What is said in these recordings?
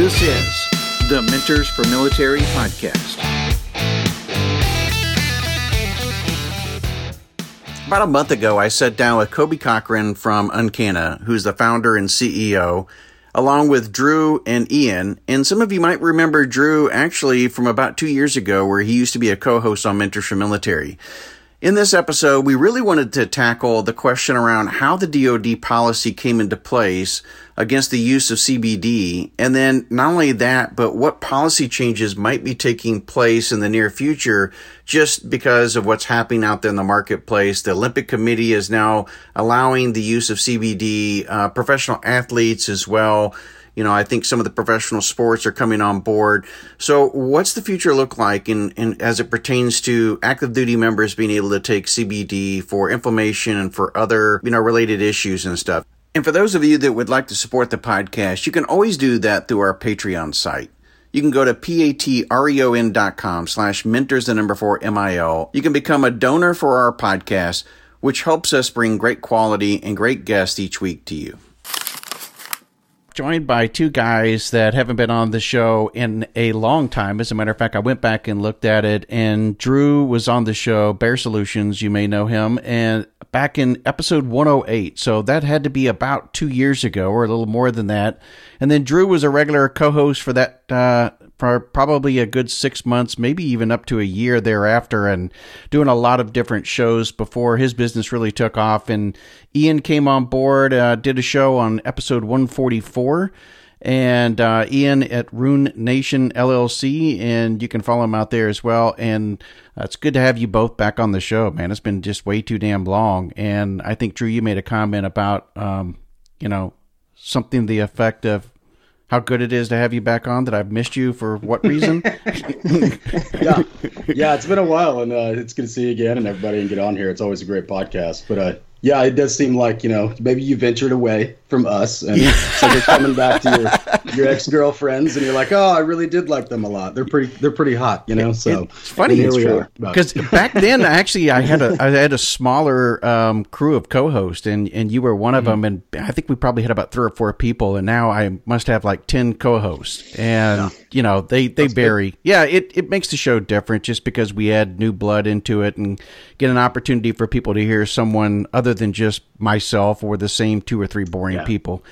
This is the Mentors for Military podcast. About a month ago, I sat down with Coby Cochran from UnCanna, who's the founder and CEO, along with Drew and Ian. And some of you might remember Drew actually from about two years ago, where he used to be a co host on Mentors for Military. In this episode, we really wanted to tackle the question around how the DoD policy came into place against the use of CBD. And then not only that, but what policy changes might be taking place in the near future just because of what's happening out there in the marketplace. The Olympic Committee is now allowing the use of CBD, uh, professional athletes as well. You know, I think some of the professional sports are coming on board. So, what's the future look like in, in as it pertains to active duty members being able to take CBD for inflammation and for other you know related issues and stuff? And for those of you that would like to support the podcast, you can always do that through our Patreon site. You can go to patreon.com slash mentors the number four MIL. You can become a donor for our podcast, which helps us bring great quality and great guests each week to you joined by two guys that haven't been on the show in a long time. As a matter of fact, I went back and looked at it, and Drew was on the show, Bear Solutions, you may know him, and back in episode 108. So that had to be about two years ago, or a little more than that. And then Drew was a regular co host for that uh, probably a good six months, maybe even up to a year thereafter, and doing a lot of different shows before his business really took off. And Ian came on board, uh, did a show on episode 144 and uh, Ian at Rune Nation LLC, and you can follow him out there as well. And uh, it's good to have you both back on the show, man. It's been just way too damn long. And I think Drew, you made a comment about, um, you know, something the effect of how good it is to have you back on. That I've missed you for what reason? yeah, yeah, it's been a while, and uh, it's good to see you again and everybody and get on here. It's always a great podcast. But uh, yeah, it does seem like you know maybe you ventured away from us, and so you're coming back to your your ex girlfriends, and you're like, oh, I really did like them a lot. They're pretty they're pretty hot, you know. So it's funny, it's true because back then actually I had a I had a smaller um, crew of co-hosts, and and you were one of mm-hmm. them, and I think we probably had about three or four people, and now I must have like ten co-hosts, and yeah. You know they they That's vary. Good. Yeah, it it makes the show different just because we add new blood into it and get an opportunity for people to hear someone other than just myself or the same two or three boring yeah. people.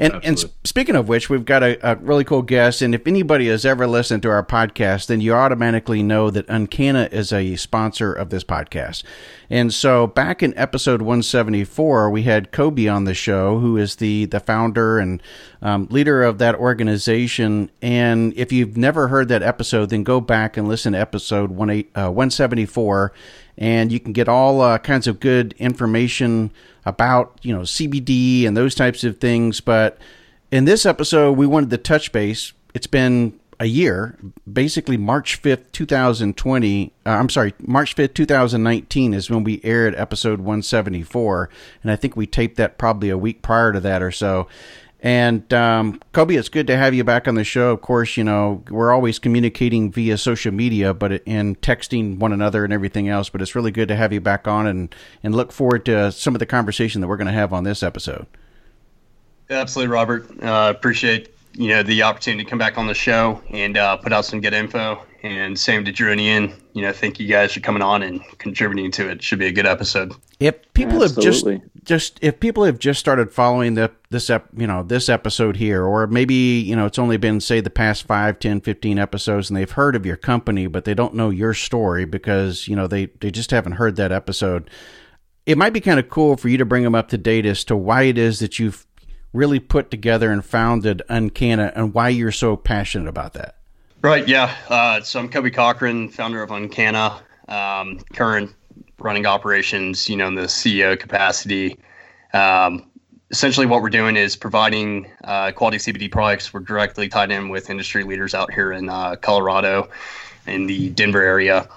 And and speaking of which, we've got a, a, really cool guest. And if anybody has ever listened to our podcast, then you automatically know that UnCanna is a sponsor of this podcast. And so back in episode 174, we had Coby on the show, who is the the founder and um, leader of that organization. And if you've never heard that episode, then go back and listen to episode one eight, uh, 174 and you can get all uh, kinds of good information about you know CBD and those types of things. But in this episode, we wanted to touch base. It's been a year, basically March fifth, two thousand twenty. Uh, I'm sorry, March fifth, two thousand nineteen is when we aired episode one seventy four, and I think we taped that probably a week prior to that or so. And um, Coby, it's good to have you back on the show. Of course, you know we're always communicating via social media, but and texting one another and everything else. But it's really good to have you back on, and and look forward to some of the conversation that we're going to have on this episode. Absolutely, Robert. Uh, appreciate you know the opportunity to come back on the show and uh, put out some good info. And same to Drew and Ian. You know, thank you guys for coming on and contributing to it. Should be a good episode. If people Absolutely. have just just if people have just started following the this ep, you know this episode here, or maybe you know it's only been say the past 5, 10, 15 episodes, and they've heard of your company, but they don't know your story because you know they they just haven't heard that episode. It might be kind of cool for you to bring them up to date as to why it is that you've really put together and founded UnCanna and why you're so passionate about that. Right. Yeah. Uh, so I'm Coby Cochran, founder of UnCanna, um, current running operations, you know, in the CEO capacity. Um, essentially, what we're doing is providing uh, quality CBD products. We're directly tied in with industry leaders out here in uh, Colorado, in the Denver area.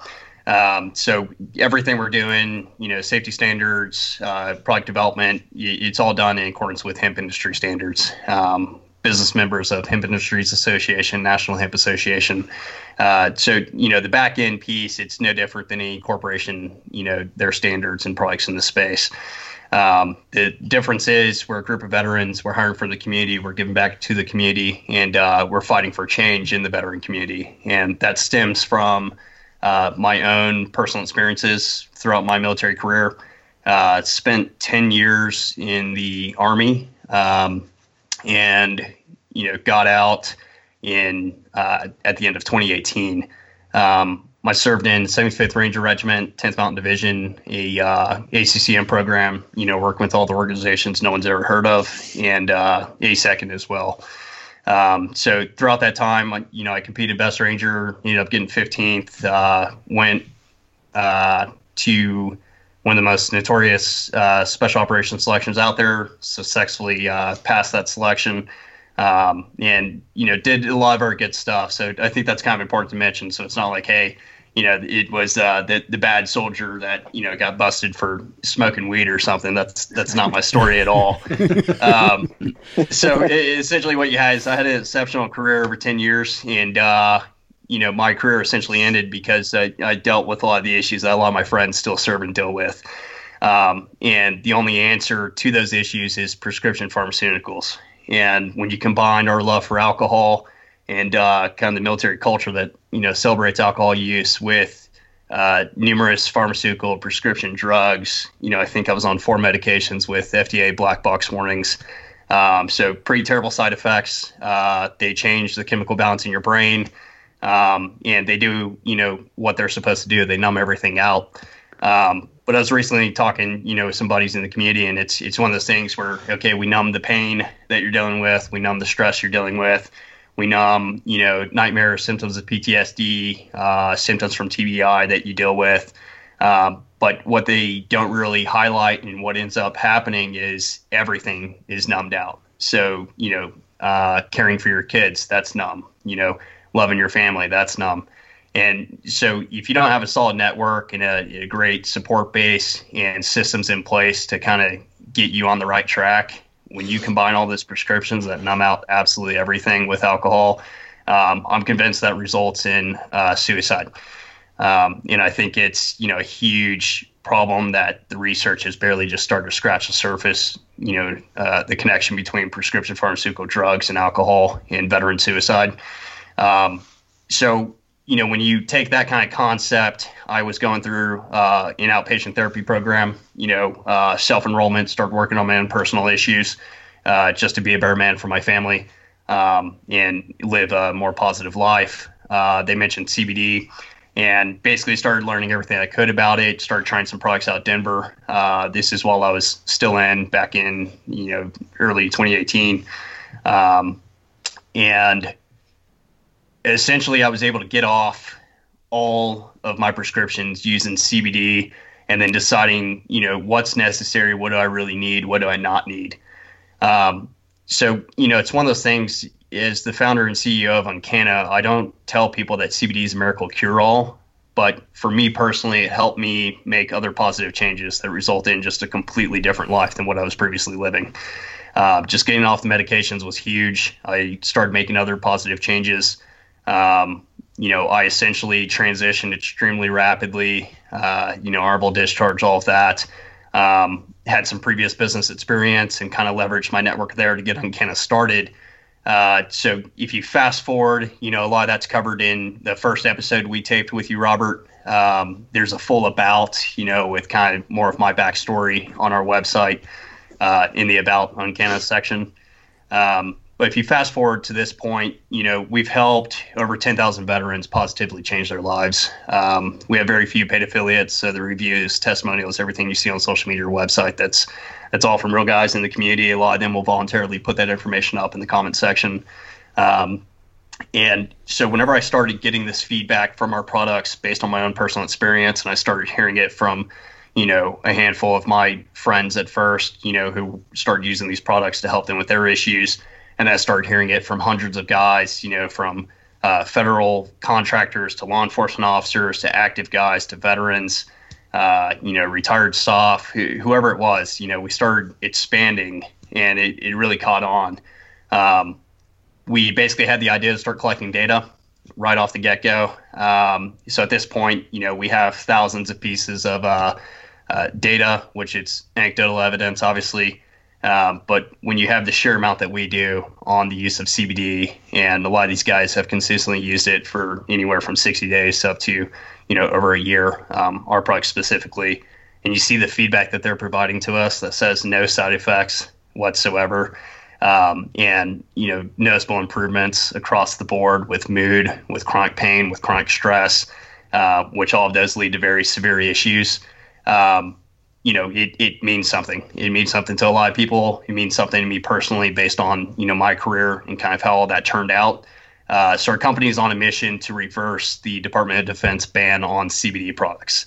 Um, so everything we're doing, you know, safety standards, uh, product development, it's all done in accordance with hemp industry standards. Um, business members of Hemp Industries Association, National Hemp Association. Uh, so you know the back end piece, it's no different than any corporation. You know their standards and products in the space. Um, the difference is we're a group of veterans. We're hiring from the community. We're giving back to the community, and uh, we're fighting for change in the veteran community. And that stems from uh, my own personal experiences throughout my military career. Uh, spent 10 years in the Army um, and, you know, got out in uh, at the end of 2018. Um, I served in 75th Ranger Regiment, 10th Mountain Division, a uh, ACCM program, you know, working with all the organizations no one's ever heard of, and uh, a second as well. Um, so throughout that time, you know, I competed best ranger, ended up getting 15th, uh, went uh, to one of the most notorious uh, special operations selections out there, successfully uh, passed that selection um, and you know did a lot of our good stuff. So I think that's kind of important to mention. So it's not like hey, you know, it was uh, the the bad soldier that you know got busted for smoking weed or something. That's that's not my story at all. Um, so it, essentially, what you had is I had an exceptional career over ten years, and uh, you know my career essentially ended because I, I, dealt with a lot of the issues that a lot of my friends still serve and deal with. Um, and the only answer to those issues is prescription pharmaceuticals. And when you combine our love for alcohol and uh, kind of the military culture that you know celebrates alcohol use with uh, numerous pharmaceutical prescription drugs, you know, I think I was on four medications with FDA black box warnings. Um, so pretty terrible side effects. Uh, they change the chemical balance in your brain, um, and they do you know what they're supposed to do. They numb everything out. Um, but I was recently talking, you know, with some buddies in the community, and it's it's one of those things where okay, we numb the pain that you're dealing with, we numb the stress you're dealing with, we numb, you know, nightmare symptoms of PTSD, uh, symptoms from TBI that you deal with. Um, but what they don't really highlight and what ends up happening is everything is numbed out. So you know, uh, caring for your kids, that's numb. You know, loving your family, that's numb and so, if you don't have a solid network and a, a great support base and systems in place to kind of get you on the right track, when you combine all those prescriptions that numb out absolutely everything with alcohol, um, I'm convinced that results in uh, suicide. Um, and I think it's you know a huge problem that the research has barely just started to scratch the surface. You know, uh, the connection between prescription pharmaceutical drugs and alcohol and veteran suicide. Um, so you know, when you take that kind of concept, I was going through uh, an outpatient therapy program, you know, uh, self enrollment, start working on my own personal issues uh, just to be a better man for my family um, and live a more positive life. Uh, they mentioned CBD and basically started learning everything I could about it, started trying some products out Denver. Uh, this is while I was still in back in, you know, early 2018. Um, and essentially I was able to get off all of my prescriptions using CBD and then deciding, you know, what's necessary, what do I really need, what do I not need. Um, so, you know, it's one of those things. As the founder and CEO of UnCanna, I don't tell people that CBD is a miracle cure all, but for me personally, it helped me make other positive changes that result in just a completely different life than what I was previously living. Uh, just getting off the medications was huge. I started making other positive changes. Um, you know, I essentially transitioned extremely rapidly. Uh, you know, honorable discharge, all of that. Um, had some previous business experience and kind of leveraged my network there to get UnCanna started. Uh, so if you fast forward, you know, a lot of that's covered in the first episode we taped with you, Robert. Um, there's a full about, you know, with kind of more of my backstory on our website uh, in the about UnCanna section. Um, but if you fast forward to this point, you know we've helped over 10,000 veterans positively change their lives. Um, we have very few paid affiliates, so the reviews, testimonials, everything you see on social media or website, that's that's all from real guys in the community. A lot of them will voluntarily put that information up in the comment section. Um, and so whenever I started getting this feedback from our products based on my own personal experience, and I started hearing it from you know a handful of my friends at first, you know, who started using these products to help them with their issues and I started hearing it from hundreds of guys, you know, from uh, federal contractors to law enforcement officers to active guys to veterans, uh, you know, retired staff, whoever it was. You know, we started expanding, and it, it really caught on. Um, we basically had the idea to start collecting data right off the get go. Um, so at this point, you know, we have thousands of pieces of uh, uh, data, which it's anecdotal evidence, obviously. Um, but when you have the sheer amount that we do on the use of CBD, and a lot of these guys have consistently used it for anywhere from 60 days up to, you know, over a year, um, our product specifically, and you see the feedback that they're providing to us that says no side effects whatsoever, um, and you know, noticeable improvements across the board with mood, with chronic pain, with chronic stress, uh, which all of those lead to very severe issues. Um, you know, it, it means something. It means something to a lot of people. It means something to me personally based on, you know, my career and kind of how all that turned out. Uh, so our company is on a mission to reverse the Department of Defense ban on CBD products.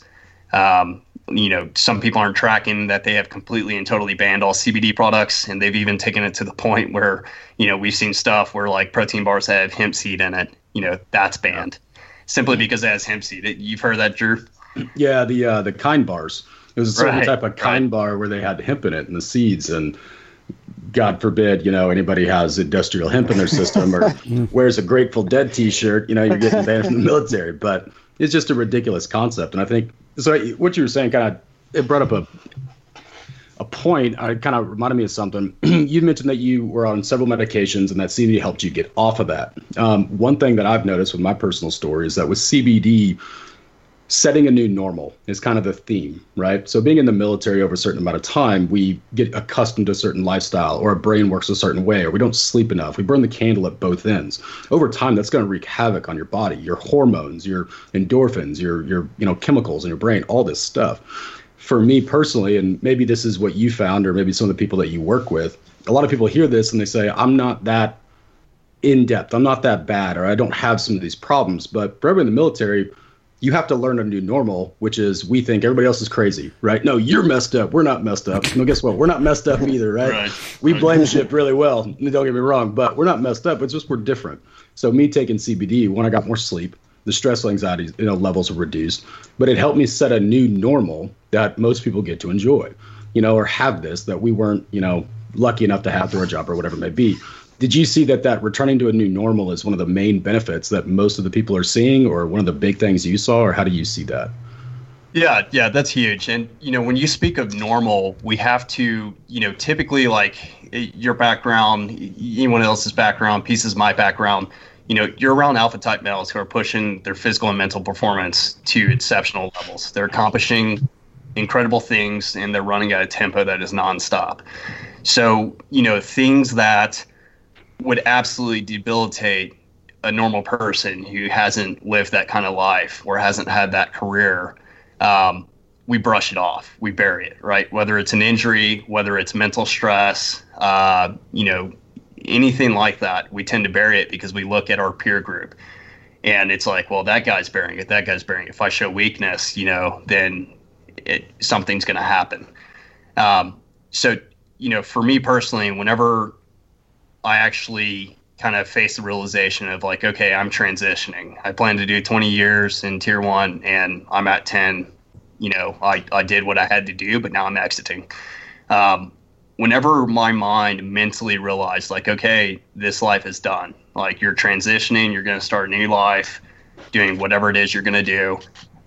Um, you know, some people aren't tracking that they have completely and totally banned all CBD products, and they've even taken it to the point where, you know, we've seen stuff where like protein bars have hemp seed in it. You know, that's banned simply because it has hemp seed. You've heard that, Drew? Yeah, the uh, the kind bars. It was a certain right, type of kind right. bar where they had hemp in it and the seeds and God forbid, you know, anybody has industrial hemp in their system or wears a Grateful Dead T-shirt, you know, you're getting banned from the military. But it's just a ridiculous concept, and I think so. What you were saying kind of it brought up a a point. I kind of reminded me of something. you mentioned that you were on several medications and that CBD helped you get off of that. Um, one thing that I've noticed with my personal story is that with CBD, setting a new normal is kind of the theme, right? So being in the military over a certain amount of time, we get accustomed to a certain lifestyle or our brain works a certain way or we don't sleep enough. We burn the candle at both ends. Over time that's going to wreak havoc on your body, your hormones, your endorphins, your your you know chemicals in your brain, all this stuff. For me personally, and maybe this is what you found or maybe some of the people that you work with, a lot of people hear this and they say, I'm not that in depth. I'm not that bad or I don't have some of these problems. But for everyone in the military, you have to learn a new normal, which is we think everybody else is crazy, right? No, you're messed up. We're not messed up. No, guess what? We're not messed up either, right? right. We blame shit really well. Don't get me wrong, but we're not messed up. It's just we're different. So me taking CBD when I got more sleep, the stress anxiety you know levels were reduced, but it helped me set a new normal that most people get to enjoy, you know, or have this that we weren't you know lucky enough to have through a job or whatever it may be did you see that that returning to a new normal is one of the main benefits that most of the people are seeing or one of the big things you saw or how do you see that? Yeah yeah that's huge. And you know when you speak of normal we have to you know typically like your background anyone else's background pieces my background you know you're around alpha type males who are pushing their physical and mental performance to exceptional levels. They're accomplishing incredible things and they're running at a tempo that is nonstop. So you know things that would absolutely debilitate a normal person who hasn't lived that kind of life or hasn't had that career. Um, we brush it off, we bury it, right? Whether it's an injury, whether it's mental stress, uh, you know, anything like that, we tend to bury it because we look at our peer group and it's like, well, that guy's bearing it, that guy's bearing it. If I show weakness, you know, then it, something's going to happen. Um, so, you know, for me personally, whenever I actually kind of faced the realization of like, okay, I'm transitioning. I plan to do 20 years in tier one and I'm at 10. You know, I, I did what I had to do, but now I'm exiting. Um, whenever my mind mentally realized like, okay, this life is done. Like you're transitioning, you're going to start a new life, doing whatever it is you're going to do.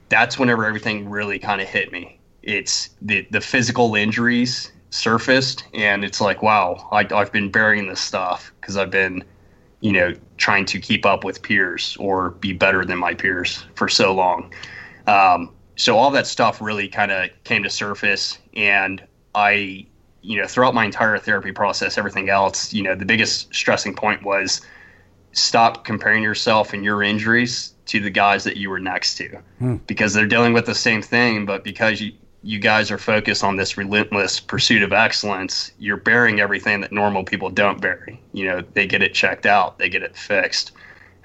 That's whenever everything really kind of hit me. It's the the physical injuries surfaced and it's like wow I, i've been burying this stuff because i've been you know trying to keep up with peers or be better than my peers for so long um, so all that stuff really kind of came to surface and i you know throughout my entire therapy process everything else you know the biggest stressing point was stop comparing yourself and your injuries to the guys that you were next to hmm. because they're dealing with the same thing but because you you guys are focused on this relentless pursuit of excellence, you're bearing everything that normal people don't bury. You know, they get it checked out, they get it fixed,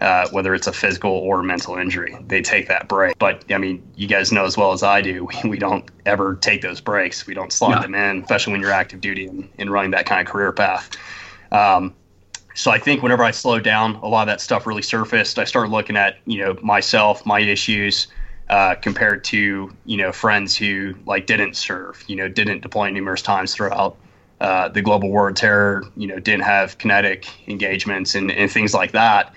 uh, whether it's a physical or mental injury. They take that break. But I mean, you guys know as well as I do, we, we don't ever take those breaks. We don't slot them in, especially when you're active duty and, and running that kind of career path. Um, so I think whenever I slowed down, a lot of that stuff really surfaced. I started looking at, you know, myself, my issues, uh, compared to you know friends who like didn't serve, you know, didn't deploy numerous times throughout uh, the global war of terror, you know, didn't have kinetic engagements and, and things like that.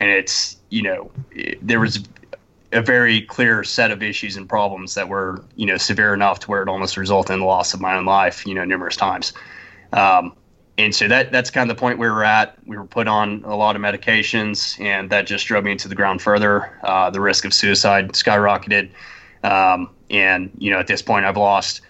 And it's you know it, there was a very clear set of issues and problems that were, you know, severe enough to where it almost resulted in the loss of my own life, you know, numerous times. Um, and so that that's kind of the point where we were at. We were put on a lot of medications, and that just drove me into the ground further. Uh, the risk of suicide skyrocketed, um, and you know, at this point, I've lost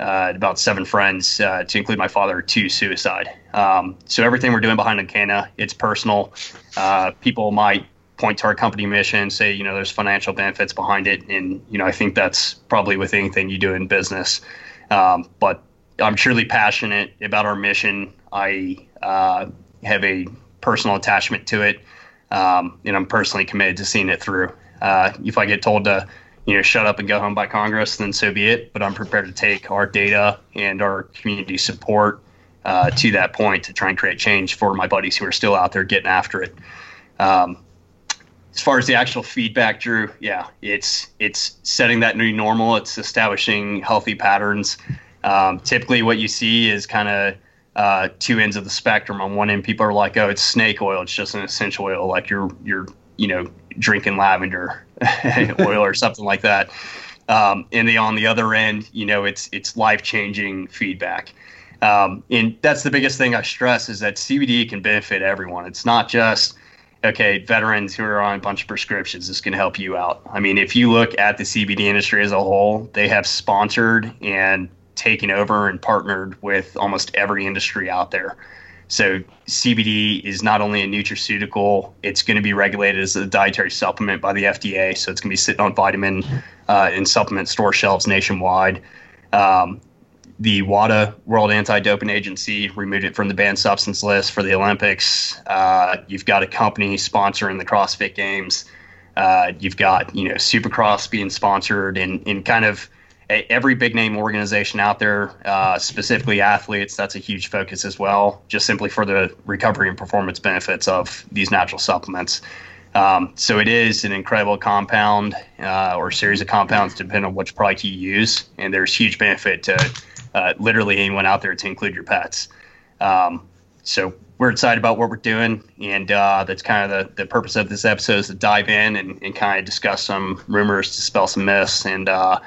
uh, about seven friends, uh, to include my father, to suicide. Um, so everything we're doing behind UnCanna, it's personal. Uh, people might point to our company mission, say, you know, there's financial benefits behind it. And, you know, I think that's probably with anything you do in business. Um, but I'm truly passionate about our mission. I uh, have a personal attachment to it. Um, and I'm personally committed to seeing it through. Uh, if I get told to, you know, shut up and go home by Congress, then so be it. But I'm prepared to take our data and our community support uh, to that point to try and create change for my buddies who are still out there getting after it. Um, as far as the actual feedback, Drew, yeah, it's it's setting that new normal. It's establishing healthy patterns. Um, typically, what you see is kind of uh, two ends of the spectrum. On one end, people are like, "Oh, it's snake oil. It's just an essential oil, like you're you're you know drinking lavender oil or something like that." Um, and the on the other end, you know, it's it's life changing feedback. Um, and that's the biggest thing I stress is that CBD can benefit everyone. It's not just okay, veterans who are on a bunch of prescriptions, this can help you out. I mean, if you look at the CBD industry as a whole, they have sponsored and taken over and partnered with almost every industry out there. So CBD is not only a nutraceutical; it's going to be regulated as a dietary supplement by the FDA. So it's going to be sitting on vitamin uh, and supplement store shelves nationwide. Um, the WADA, World Anti-Doping Agency, removed it from the banned substance list for the Olympics. Uh, you've got a company sponsoring the CrossFit Games. Uh, you've got you know Supercross being sponsored, and in kind of every big name organization out there, uh, specifically athletes. That's a huge focus as well, just simply for the recovery and performance benefits of these natural supplements. Um, so it is an incredible compound uh, or series of compounds, depending on which product you use, and there's huge benefit to uh, literally anyone out there to include your pets. Um, so we're excited about what we're doing, and uh, that's kind of the, the purpose of this episode is to dive in and, and kind of discuss some rumors, dispel some myths, and uh,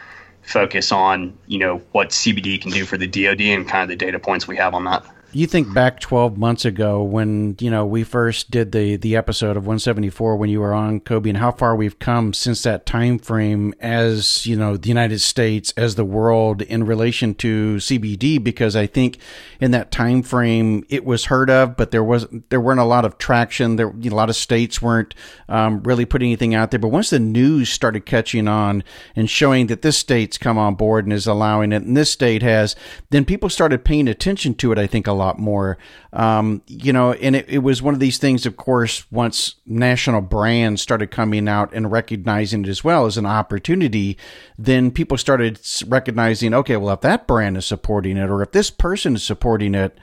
focus on you know what CBD can do for the DoD and kind of the data points we have on that you think back 12 months ago when you know we first did the the episode of 174 when you were on Coby and how far we've come since that time frame as you know the United States as the world in relation to CBD because I think in that time frame it was heard of but there was there weren't a lot of traction. There you know, a lot of states weren't um, really putting anything out there. But once the news started catching on and showing that this state's come on board and is allowing it and this state has then people started paying attention to it I think a lot lot more. Um, you know, and it, it was one of these things, of course, once national brands started coming out and recognizing it as well as an opportunity, then people started recognizing, okay, well, if that brand is supporting it or if this person is supporting it,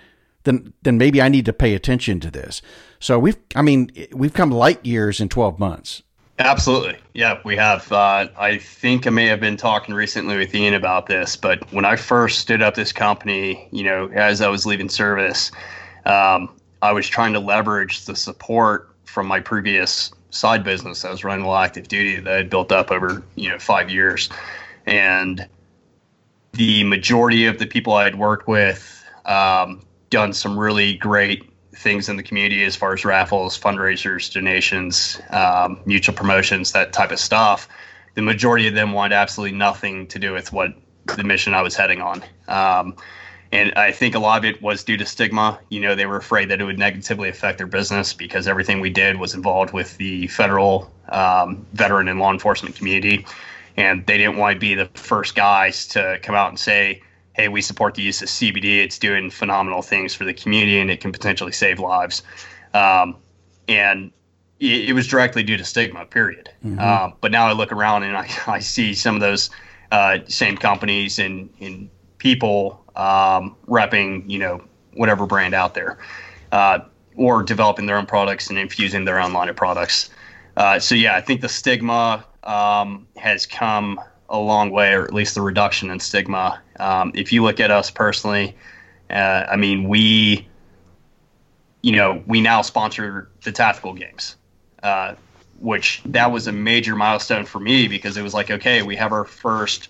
then then maybe I need to pay attention to this. So we've, I mean, we've come light years in 12 months. Absolutely. Yeah, we have. Uh, I think I may have been talking recently with Ian about this, but when I first stood up this company, you know, as I was leaving service, um, I was trying to leverage the support from my previous side business. I was running a active duty that I had built up over, you know, five years. And the majority of the people I had worked with um, done some really great things in the community as far as raffles, fundraisers, donations, um, mutual promotions, that type of stuff. The majority of them wanted absolutely nothing to do with what the mission I was heading on. Um, and I think a lot of it was due to stigma. You know, they were afraid that it would negatively affect their business because everything we did was involved with the federal um, veteran and law enforcement community. And they didn't want to be the first guys to come out and say, hey, we support the use of CBD. It's doing phenomenal things for the community and it can potentially save lives. Um, and it, it, was directly due to stigma, period. Mm-hmm. Uh, but now I look around and I, I see some of those uh, same companies and, and people um, repping, you know, whatever brand out there uh, or developing their own products and infusing their own line of products. Uh, so, yeah, I think the stigma um, has come a long way, or at least the reduction in stigma. Um, if you look at us personally, uh, I mean, we, you know, we now sponsor the tactical games. Uh, which that was a major milestone for me because it was like, okay, we have our first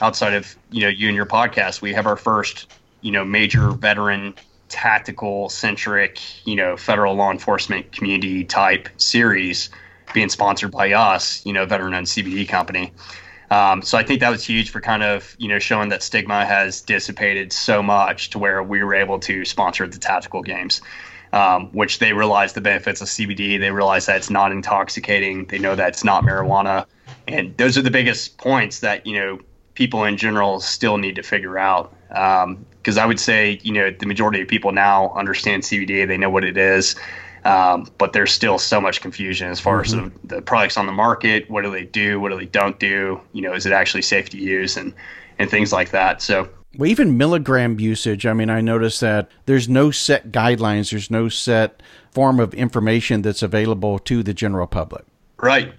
outside of you know you and your podcast, we have our first you know major veteran tactical centric you know federal law enforcement community type series being sponsored by us, you know, veteran owned CBD company. Um, so I think that was huge for kind of you know showing that stigma has dissipated so much to where we were able to sponsor the tactical games, um, which they realize the benefits of CBD. They realize that it's not intoxicating. They know that it's not marijuana, and those are the biggest points that you know people in general still need to figure out. Because um, I would say you know the majority of people now understand CBD. They know what it is. Um, but there's still so much confusion as far mm-hmm. as the, the, products on the market. What do they do? What do they don't do? You know, is it actually safe to use and and things like that. So. Well, even milligram usage. I mean, I noticed that there's no set guidelines. There's no set form of information that's available to the general public. Right.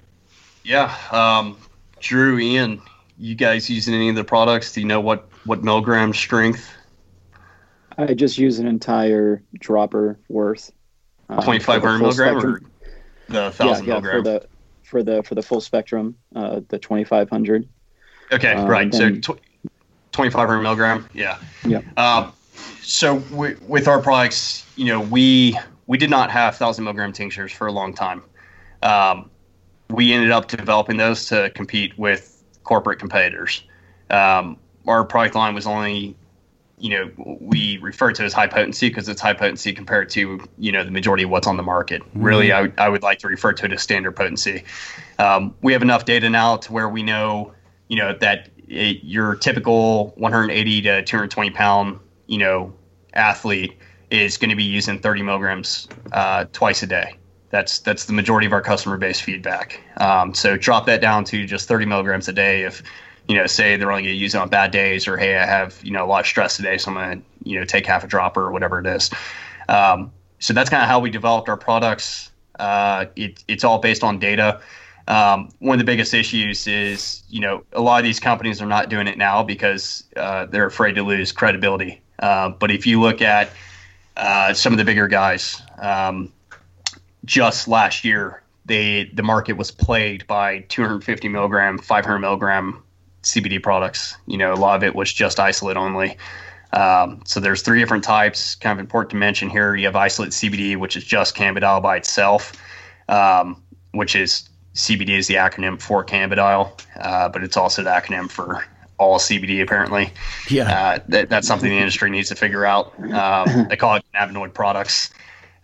Yeah. Um, Drew, Ian, you guys using any of the products? Do you know what what milligram strength? I just use an entire dropper worth. Um, 2500 milligram or the thousand yeah, yeah, milligram? For the, for the, for the full spectrum, uh, the 2500. Okay. Um, right. So tw- 2500 milligram. Yeah. Yeah. Um, so we, with our products, you know, we, we did not have thousand milligram tinctures for a long time. Um, we ended up developing those to compete with corporate competitors. Um, our product line was only you know we refer to as high potency because it's high potency compared to you know the majority of what's on the market. Mm-hmm. Really, I, I would like to refer to it as standard potency. Um, we have enough data now to where we know you know that it, your typical 180 to 220 pound you know athlete is going to be using 30 milligrams uh, twice a day. That's that's the majority of our customer base feedback. Um, so drop that down to just 30 milligrams a day if you know, say they're only going to use it on bad days, or hey, I have you know a lot of stress today, so I'm going to you know take half a dropper or whatever it is. Um, so that's kind of how we developed our products. Uh, it, it's all based on data. Um, one of the biggest issues is you know a lot of these companies are not doing it now because uh, they're afraid to lose credibility. Uh, but if you look at uh, some of the bigger guys, um, just last year, they the market was plagued by 250 milligram, 500 milligram CBD products. You know, a lot of it was just isolate only. Um, so there's three different types. Kind of important to mention here. You have isolate CBD, which is just cannabidiol by itself, um, which is CBD is the acronym for cannabidiol, uh, but it's also the acronym for all CBD apparently. Yeah, uh, that, that's something the industry needs to figure out. Um, they call it cannabinoid products.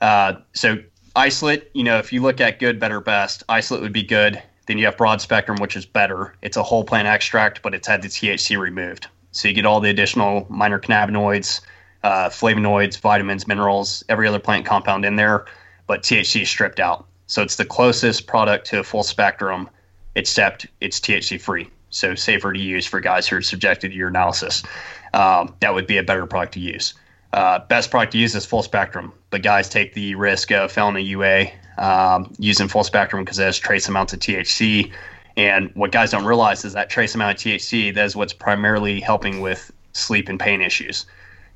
Uh, so isolate, you know, if you look at good, better, best, isolate would be good. Then you have broad spectrum, which is better. It's a whole plant extract, but it's had the THC removed. So you get all the additional minor cannabinoids, uh, flavonoids, vitamins, minerals, every other plant compound in there, but THC is stripped out. So it's the closest product to a full spectrum, except it's THC free. So safer to use for guys who are subjected to urinalysis. Um, that would be a better product to use. Uh, best product to use is full spectrum, but guys take the risk of failing a UA um, using full spectrum because it has trace amounts of THC. And what guys don't realize is that trace amount of THC that is what's primarily helping with sleep and pain issues.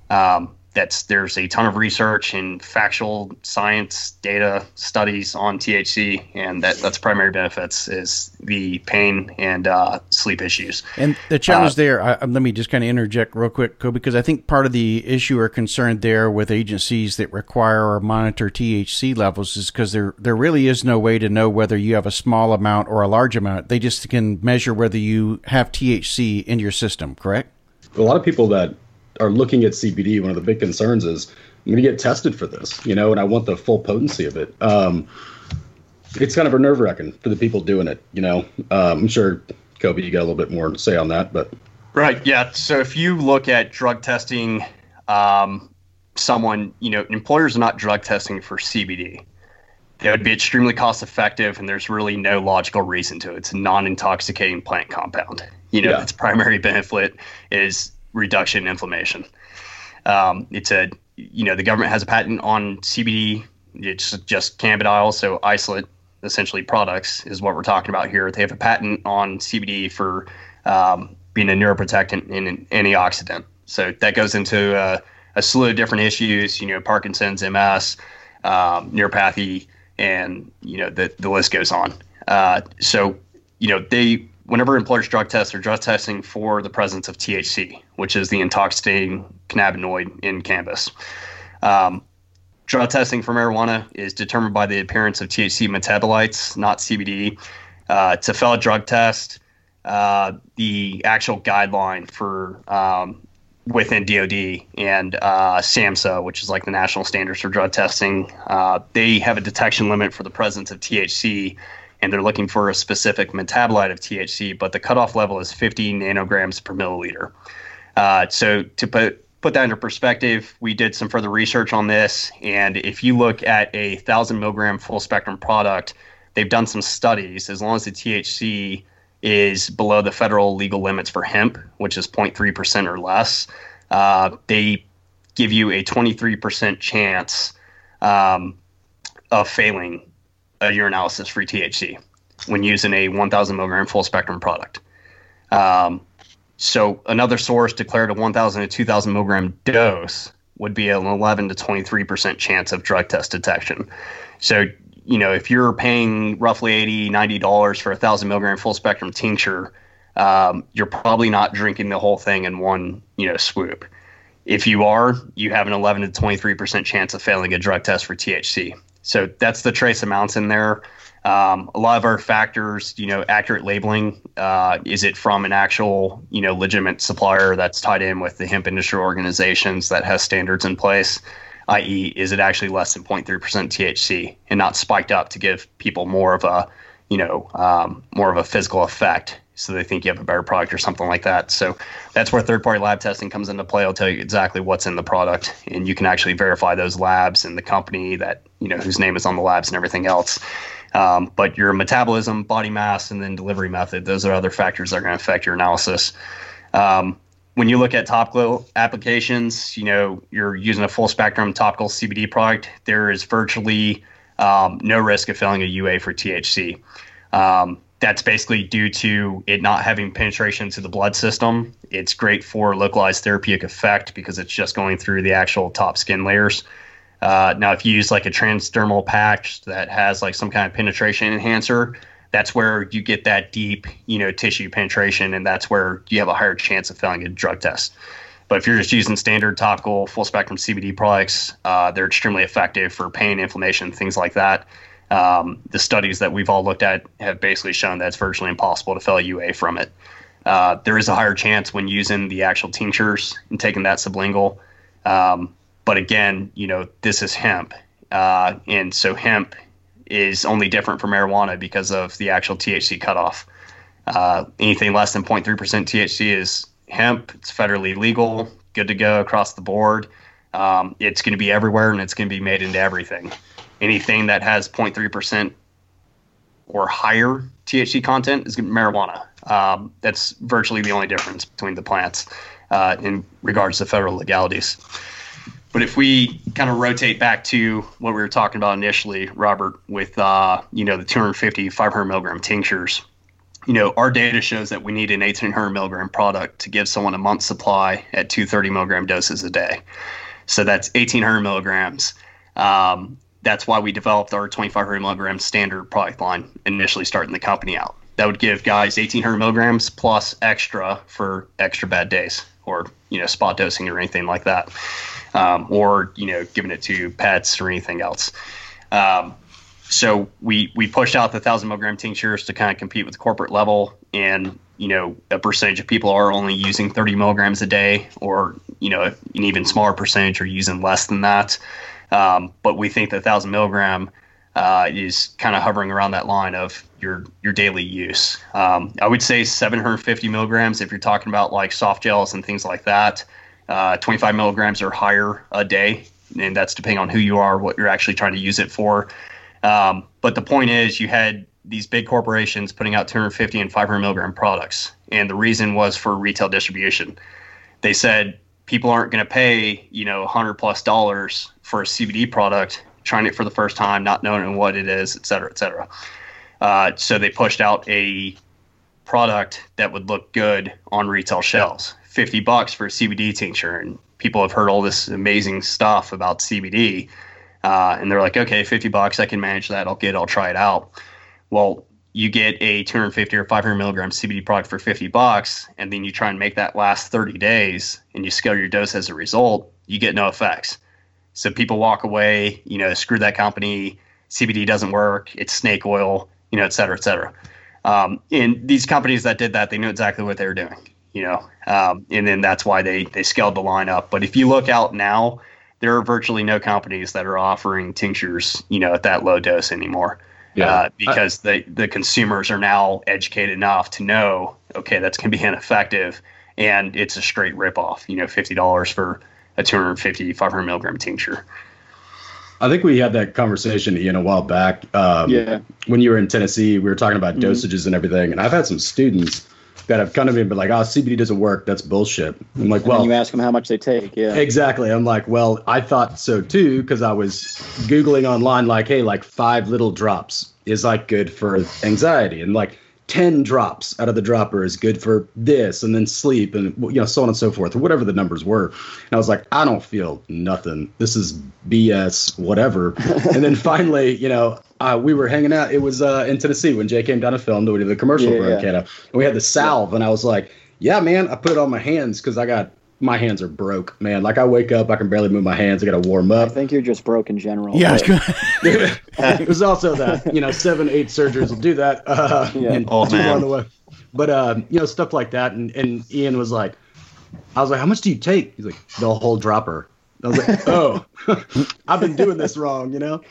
Um, that's there's a ton of research and factual science data studies on THC, and that that's primary benefits is the pain and uh, sleep issues. And the challenge uh, there, I, let me just kind of interject real quick, Coby, because I think part of the issue or concern there with agencies that require or monitor THC levels is because there there really is no way to know whether you have a small amount or a large amount. They just can measure whether you have THC in your system. Correct? A lot of people that are looking at CBD, one of the big concerns is I'm going to get tested for this, you know, and I want the full potency of it. Um, it's kind of a nerve wracking for the people doing it, you know. Um, I'm sure Coby, you got a little bit more to say on that, but right, yeah. So if you look at drug testing, um, someone, you know, employers are not drug testing for CBD. It would be extremely cost effective, and there's really no logical reason to it. It's a non intoxicating plant compound. You know, yeah. its primary benefit is reduction in inflammation. Um, it's a you know the government has a patent on CBD. It's just cannabidiol, so isolate essentially products is what we're talking about here. They have a patent on CBD for um, being a neuroprotectant and an antioxidant. So that goes into uh, a slew of different issues. You know, Parkinson's, MS, um, neuropathy, and you know the the list goes on. Uh, so you know they whenever employers drug test, they're drug testing for the presence of THC, which is the intoxicating cannabinoid in cannabis. Um, drug testing for marijuana is determined by the appearance of THC metabolites, not CBD. Uh, it's a failed drug test. Uh, the actual guideline for um, within DoD and uh, SAMHSA, which is like the national standards for drug testing, uh, they have a detection limit for the presence of THC and they're looking for a specific metabolite of THC, but the cutoff level is 50 nanograms per milliliter. Uh, so to put put that into perspective, we did some further research on this, and if you look at a thousand milligram full spectrum product, they've done some studies. As long as the THC is below the federal legal limits for hemp, which is 0.3 percent or less, uh, they give you a 23% chance um, of failing a urinalysis for THC when using a 1,000 milligram full spectrum product. Um, so another source declared a 1,000 to 2,000 milligram dose would be an 11 to 23 percent chance of drug test detection. So you know if you're paying roughly 80 90 dollars for a thousand milligram full spectrum tincture um, you're probably not drinking the whole thing in one you know swoop if you are you have an 11 to 23 percent chance of failing a drug test for thc so that's the trace amounts in there. Um, a lot of our factors, you know, accurate labeling. Uh, is it from an actual, you know, legitimate supplier that's tied in with the hemp industry organizations that has standards in place? I.e., is it actually less than 0.3% THC and not spiked up to give people more of a, you know, um, more of a physical effect? So they think you have a better product or something like that. So that's where third party lab testing comes into play. I'll tell you exactly what's in the product, and you can actually verify those labs and the company that you know whose name is on the labs and everything else. Um, but your metabolism, body mass, and then delivery method, those are other factors that are going to affect urinalysis. Um, when you look at topical applications, you know, you're using a full spectrum topical CBD product, there is virtually um, no risk of failing a UA for THC. Um, that's basically due to it not having penetration to the blood system. It's great for localized therapeutic effect because it's just going through the actual top skin layers. Uh, now, if you use like a transdermal patch that has like some kind of penetration enhancer, that's where you get that deep, you know, tissue penetration, and that's where you have a higher chance of failing a drug test. But if you're just using standard topical full spectrum CBD products, uh, they're extremely effective for pain, inflammation, things like that. Um, the studies that we've all looked at have basically shown that it's virtually impossible to fail UA from it. Uh, there is a higher chance when using the actual tinctures and taking that sublingual. Um, but again, you know, this is hemp. Uh, and so hemp is only different from marijuana because of the actual THC cutoff. Uh, anything less than 0.3% THC is hemp. It's federally legal, good to go across the board. Um, it's going to be everywhere and it's going to be made into everything. Anything that has 0.3% or higher THC content is marijuana. Um, that's virtually the only difference between the plants uh, in regards to federal legalities. But if we kind of rotate back to what we were talking about initially, Robert, with uh, you know the 250, 500 milligram tinctures, you know our data shows that we need an 1800 milligram product to give someone a month's supply at 230 milligram doses a day. So that's 1800 milligrams. Um, that's why we developed our 2500 milligram standard product line initially starting the company out. That would give guys 1800 milligrams plus extra for extra bad days or you know spot dosing or anything like that um, or you know giving it to pets or anything else. Um, so we we pushed out the thousand milligram tinctures to kind of compete with the corporate level, and you know a percentage of people are only using 30 milligrams a day, or you know an even smaller percentage are using less than that. Um, but we think the thousand milligram uh, is kind of hovering around that line of your your daily use. Um, I would say 750 milligrams if you're talking about like soft gels and things like that. Uh, 25 milligrams or higher a day, and that's depending on who you are, what you're actually trying to use it for. Um, but the point is, you had these big corporations putting out 250 and 500 milligram products, and the reason was for retail distribution. They said people aren't going to pay, you know, 100 plus dollars for a CBD product, trying it for the first time, not knowing what it is, et cetera, et cetera. Uh, so they pushed out a product that would look good on retail shelves. 50 bucks for a CBD tincture and people have heard all this amazing stuff about CBD. uh, and they're like, okay, 50 bucks, I can manage that. I'll get it, I'll try it out. Well, you get a 250 or 500 milligram CBD product for 50 bucks, and then you try and make that last 30 days and you scale your dose as a result, you get no effects. So people walk away, you know, screw that company, CBD doesn't work, it's snake oil, you know, et cetera, et cetera. Um, and these companies that did that, they knew exactly what they were doing, you know, um, and then that's why they they scaled the line up. But if you look out now, there are virtually no companies that are offering tinctures, you know, at that low dose anymore. Yeah. Uh, because the the consumers are now educated enough to know, okay, that's going to be ineffective, and it's a straight ripoff. You know, fifty dollars for a 250, 500 milligram tincture. I think we had that conversation, Ian, a while back. Um, yeah. When you were in Tennessee, we were talking about mm-hmm. dosages and everything, and I've had some students that have come to me and been like, "Oh, CBD doesn't work. That's bullshit." I'm like, "Well," you ask them how much they take. Yeah. Exactly. I'm like, "Well, I thought so too," because I was googling online, like, "Hey, like five little drops is like good for anxiety," and like 10 drops out of the dropper is good for this and then sleep and you know so on and so forth or whatever the numbers were. And i was like i don't feel nothing. This is bs whatever. And then finally you know uh, we were hanging out. It was uh, in tennessee when jay came down to film to do the commercial yeah, for yeah. and we had the salve and i was like yeah man i put it on my hands because i got my hands are broke, man. Like I wake up, I can barely move my hands. I got to warm up. I think you're just broke in general. Yeah, it was also that you know seven, eight surgeries will do that. Uh, yeah. And oh, man. the way. But uh, you know stuff like that, and and Ian was like, I was like, how much do you take? He's like, the whole dropper. I was like, oh, I've been doing this wrong, you know.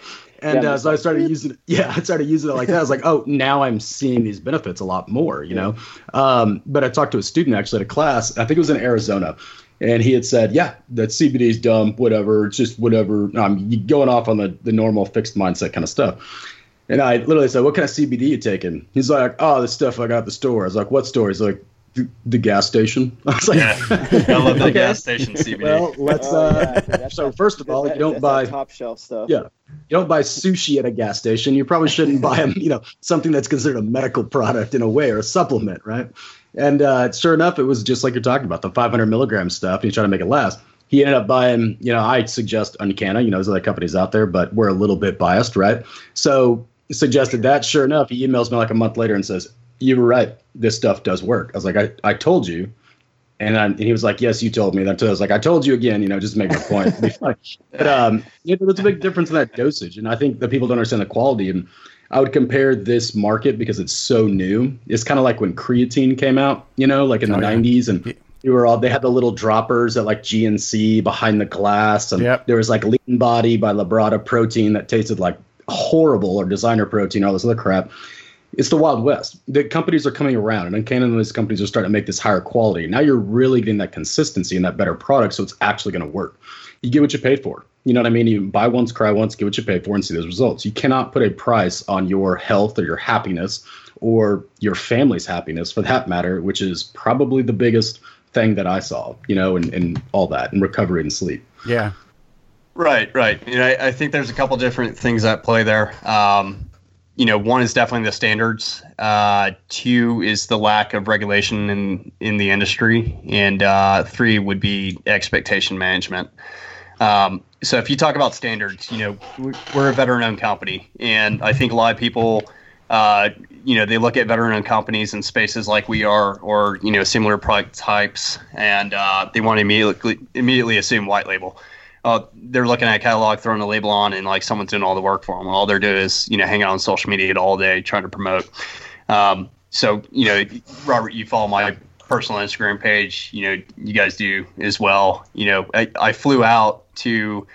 And yeah, uh, so I started using it. Yeah, I started using it like that. I was like, oh, now I'm seeing these benefits a lot more, you know. Um, but I talked to a student actually at a class. I think it was in Arizona, and he had said, "Yeah, that CBD is dumb, whatever. It's just whatever." I'm going off on the the normal fixed mindset kind of stuff. And I literally said, "What kind of CBD you taking?" He's like, "Oh, the stuff I got at the store." I was like, "What store?" He's like, the gas station. I was like, yeah, I love the okay. gas station CBD. Well, let's. Oh, uh, yeah. so first of all, that, you don't buy top shelf stuff. Yeah, you don't buy sushi at a gas station. You probably shouldn't buy, you know, something that's considered a medical product in a way or a supplement, right? And uh, sure enough, it was just like you're talking about the 500 milligram stuff. He's trying to make it last. He ended up buying, you know, I suggest UnCanna, you know, there's other companies out there, but we're a little bit biased, right? So suggested that. Sure enough, he emails me like a month later and says, you were right. This stuff does work. I was like, I, I told you. And, I, and he was like, yes, you told me. That I was like, I told you again, you know, just to make a point. but um, you know, there's a big difference in that dosage. And I think that people don't understand the quality. And I would compare this market because it's so new. It's kind of like when creatine came out, you know, like in the oh, 90s. And you were all, they had the little droppers at like GNC behind the glass. And yep. there was like Lean Body by Labrada protein that tasted like horrible or designer protein, all this other crap it's the Wild West. The companies are coming around, and UnCanna and these companies are starting to make this higher quality. Now you're really getting that consistency and that better product, so it's actually going to work. You get what you paid for. You know what I mean? You buy once, cry once, get what you pay for, and see those results. You cannot put a price on your health or your happiness or your family's happiness, for that matter, which is probably the biggest thing that I saw. You know, and, and all that, and recovery and sleep. Yeah. Right, right. You know, I, I think there's a couple different things at play there. Um, you know, one is definitely the standards. Uh, two is the lack of regulation in in the industry, and uh, three would be expectation management. Um, so if you talk about standards, you know, we're a veteran-owned company, and I think a lot of people, uh, you know, they look at veteran-owned companies in spaces like we are, or you know, similar product types, and uh, they want to immediately immediately assume white label uh, they're looking at a catalog, throwing a label on, and like someone's doing all the work for them. All they're doing is you know hang out on social media all day trying to promote. Um, so you know, Robert, you follow my personal Instagram page. You know, you guys do as well. You know, I, I flew out to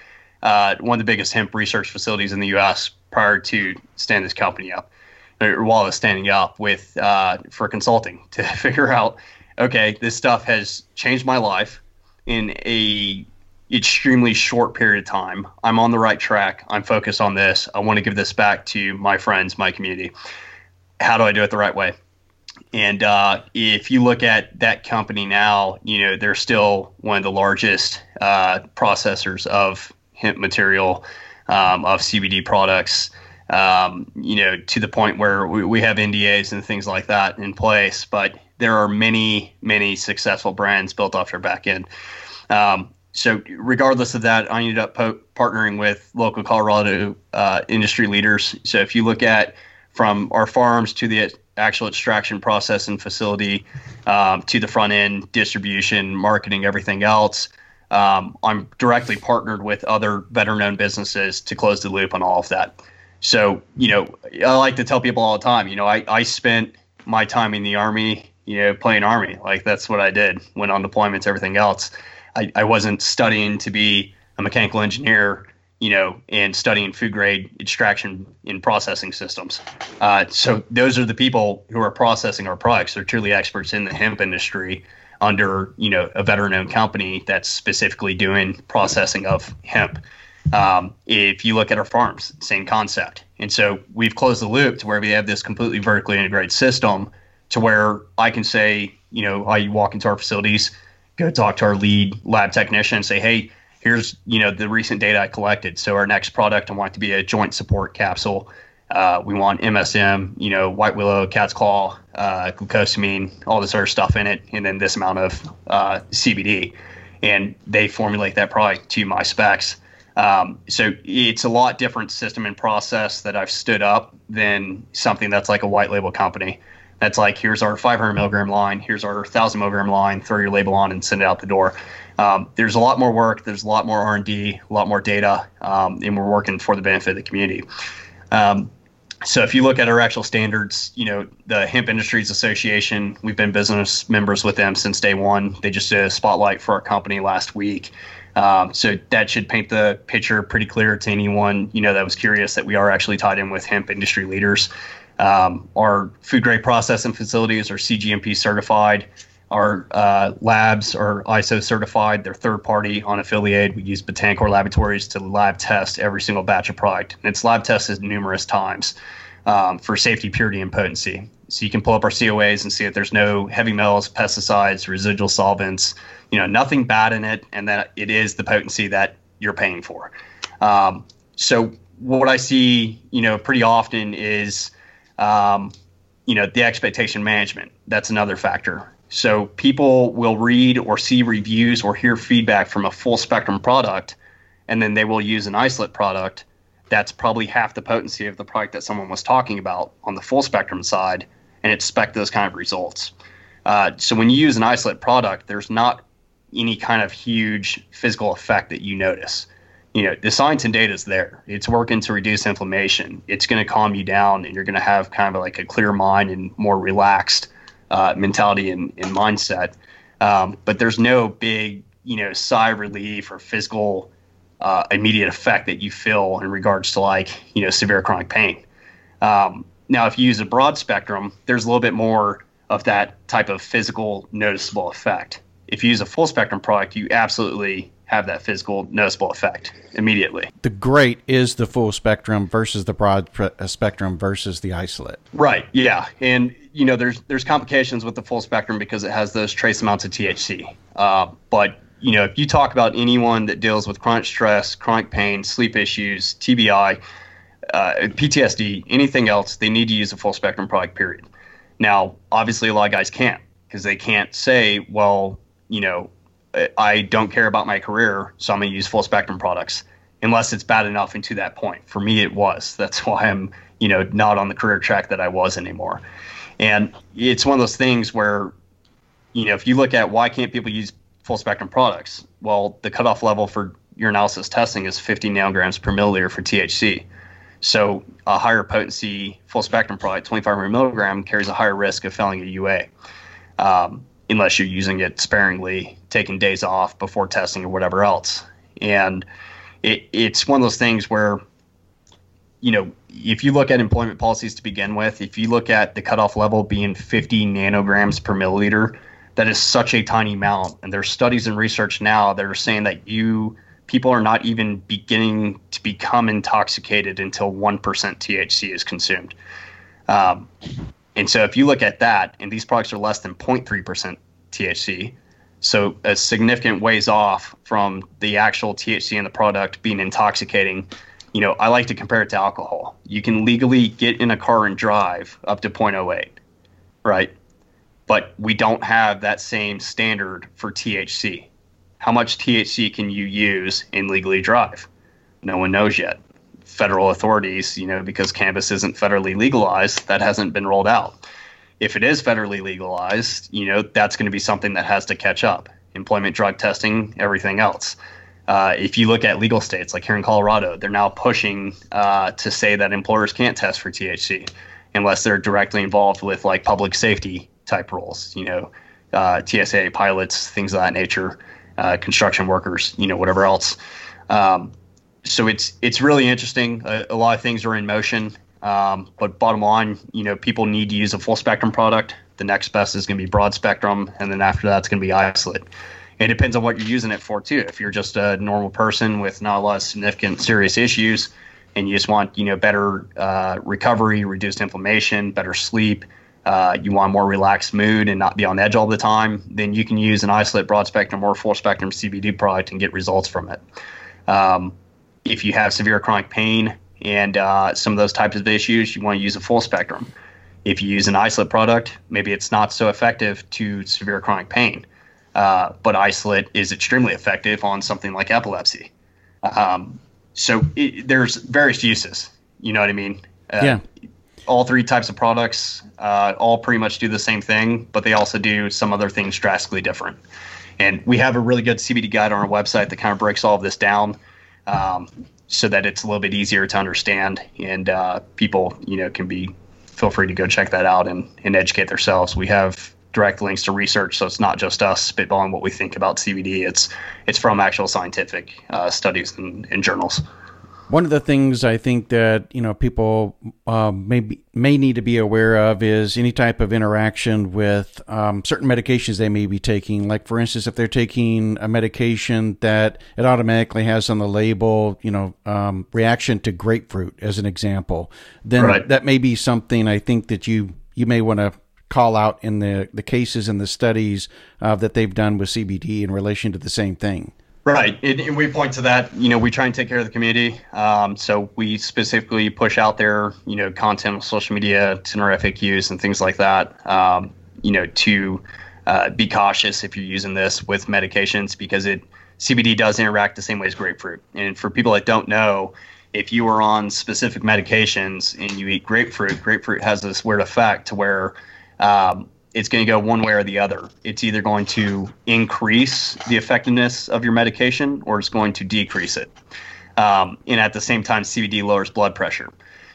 uh, one of the biggest hemp research facilities in the U.S. prior to stand this company up, or while I was standing up with uh, for consulting to figure out, okay, this stuff has changed my life in a extremely short period of time. I'm on the right track. I'm focused on this. I want to give this back to my friends, my community. How do I do it the right way? And uh, if you look at that company now, you know they're still one of the largest uh, processors of hemp material, um, of CBD products. Um, you know, to the point where we, we have NDAs and things like that in place. But there are many, many successful brands built off their back end. Um, so regardless of that, I ended up po- partnering with local Colorado uh, industry leaders. So if you look at from our farms to the actual extraction process and facility um, to the front end distribution, marketing, everything else, um, I'm directly partnered with other better known businesses to close the loop on all of that. So, you know, I like to tell people all the time, you know, I, I spent my time in the Army, you know, playing Army. Like that's what I did, went on deployments, everything else. I, I wasn't studying to be a mechanical engineer, you know, and studying food grade extraction in processing systems. Uh, so those are the people who are processing our products. They're truly experts in the hemp industry under, you know, a veteran-owned company that's specifically doing processing of hemp. Um, if you look at our farms, same concept. And so we've closed the loop to where we have this completely vertically integrated system to where I can say, you know, I walk into our facilities, go talk to our lead lab technician and say, hey, here's you know the recent data I collected. So our next product, I want it to be a joint support capsule. Uh, we want MSM, you know, white willow, cat's claw, uh, glucosamine, all this other stuff in it, and then this amount of uh, CBD. And they formulate that product to my specs. Um, so it's a lot different system and process that I've stood up than something that's like a white label company. That's like here's our 500 milligram line, here's our 1,000 milligram line. Throw your label on and send it out the door. Um, there's a lot more work. There's a lot more R and D, a lot more data, um, and we're working for the benefit of the community. Um, so if you look at our actual standards, you know the Hemp Industries Association, we've been business members with them since day one. They just did a spotlight for our company last week. Um, so that should paint the picture pretty clear to anyone you know that was curious that we are actually tied in with hemp industry leaders. Um, our food grade processing facilities are CGMP certified. Our uh, labs are ISO certified. They're third party, unaffiliated. We use Botanacor Laboratories to lab test every single batch of product. And it's lab tested numerous times um, for safety, purity, and potency. So you can pull up our COAs and see that there's no heavy metals, pesticides, residual solvents, you know, nothing bad in it, and that it is the potency that you're paying for. Um, so what I see, you know, pretty often is um, you know, the expectation management. That's another factor. So people will read or see reviews or hear feedback from a full spectrum product, and then they will use an isolate product that's probably half the potency of the product that someone was talking about on the full spectrum side, and expect those kind of results. Uh, so when you use an isolate product, there's not any kind of huge physical effect that you notice you know the science and data is there. It's working to reduce inflammation. It's going to calm you down and you're going to have kind of like a clear mind and more relaxed uh, mentality and, and mindset. Um, but there's no big you know sigh relief or physical uh, immediate effect that you feel in regards to like you know severe chronic pain. Um, now if you use a broad spectrum there's a little bit more of that type of physical noticeable effect. If you use a full spectrum product you absolutely have that physical noticeable effect immediately. The great is the full spectrum versus the broad uh, spectrum versus the isolate. Right. Yeah. And you know, there's there's complications with the full spectrum because it has those trace amounts of THC. Uh, but you know, if you talk about anyone that deals with chronic stress, chronic pain, sleep issues, TBI, uh, PTSD, anything else, they need to use a full spectrum product. Period. Now, obviously, a lot of guys can't because they can't say, well, you know, I don't care about my career, so I'm going to use full spectrum products unless it's bad enough and to that point. For me, it was. That's why I'm, you know, not on the career track that I was anymore. And it's one of those things where, you know, if you look at why can't people use full spectrum products? Well, the cutoff level for urinalysis testing is 50 nanograms per milliliter for THC. So a higher potency full spectrum product, 2500 milligram, carries a higher risk of failing a UA. Um, unless you're using it sparingly, taking days off before testing or whatever else. And it, it's one of those things where, you know, if you look at employment policies to begin with, if you look at the cutoff level being 50 nanograms per milliliter, that is such a tiny amount. And there's studies and research now that are saying that you people are not even beginning to become intoxicated until 1% THC is consumed. Um, and so if you look at that, and these products are less than 0.3% THC, so a significant ways off from the actual THC in the product being intoxicating. You know, I like to compare it to alcohol. You can legally get in a car and drive up to 0.08, right? But we don't have that same standard for THC. how much THC can you use and legally drive? No one knows yet. Federal authorities, you know, because cannabis isn't federally legalized, that hasn't been rolled out. If it is federally legalized, you know, that's going to be something that has to catch up. Employment drug testing, everything else. Uh, if you look at legal states like here in Colorado, they're now pushing uh, to say that employers can't test for THC unless they're directly involved with like public safety type roles, you know, uh, TSA pilots, things of that nature, uh, construction workers, you know, whatever else. Um, so it's it's really interesting. A, a, lot of things are in motion, um, but bottom line, you know, people need to use a full spectrum product. The next best is going to be broad spectrum, and then after that, it's going to be isolate it depends on what you're using it for too. If you're just a normal person with not a lot of significant serious issues, and you just want you know better uh, recovery, reduced inflammation, better sleep, uh, you want a more relaxed mood and not be on edge all the time, then you can use an isolate broad spectrum or full spectrum CBD product and get results from it. Um, if you have severe chronic pain and uh, some of those types of issues, you want to use a full spectrum. If you use an isolate product, maybe it's not so effective to severe chronic pain. Uh, but isolate is extremely effective on something like epilepsy. Um, so it, there's various uses. You know what I mean? Uh, yeah. All three types of products uh, all pretty much do the same thing, but they also do some other things drastically different. And we have a really good CBD guide on our website that kind of breaks all of this down, um, so that it's a little bit easier to understand, and uh, people, you know, can be feel free to go check that out and, and educate themselves. We have direct links to research, so it's not just us spitballing what we think about CBD. It's it's from actual scientific uh, studies and, and, journals. One of the things I think that you know people uh, may be, may need to be aware of is any type of interaction with um, certain medications they may be taking. Like for instance, if they're taking a medication that it automatically has on the label, you know, um, reaction to grapefruit, as an example, then right. that may be something I think that you you may want to call out in the, the cases and the studies uh, that they've done with CBD in relation to the same thing. Right. And we point to that. You know, we try and take care of the community. Um, so we specifically push out there, you know, content on social media, our FAQs and things like that, um, you know, to uh, be cautious if you're using this with medications because it CBD does interact the same way as grapefruit. And for people that don't know, if you are on specific medications and you eat grapefruit, grapefruit has this weird effect to where um, it's going to go one way or the other. It's either going to increase the effectiveness of your medication or it's going to decrease it. Um, and at the same time, CBD lowers blood pressure.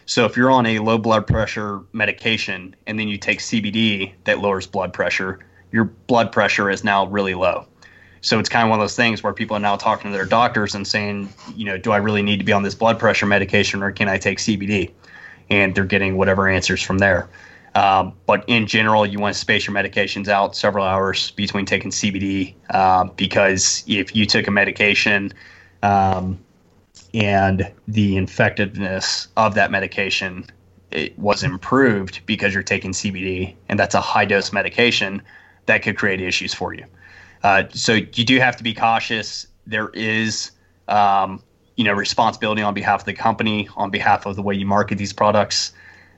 So if you're on a low blood pressure medication and then you take CBD that lowers blood pressure, your blood pressure is now really low. So it's kind of one of those things where people are now talking to their doctors and saying, you know, do I really need to be on this blood pressure medication or can I take CBD? And they're getting whatever answers from there. Um, but in general, you want to space your medications out several hours between taking CBD um, because if you took a medication um, and the effectiveness of that medication it was improved because you're taking CBD and that's a high dose medication, that could create issues for you. Uh, so you do have to be cautious. There is um, you know responsibility on behalf of the company, on behalf of the way you market these products.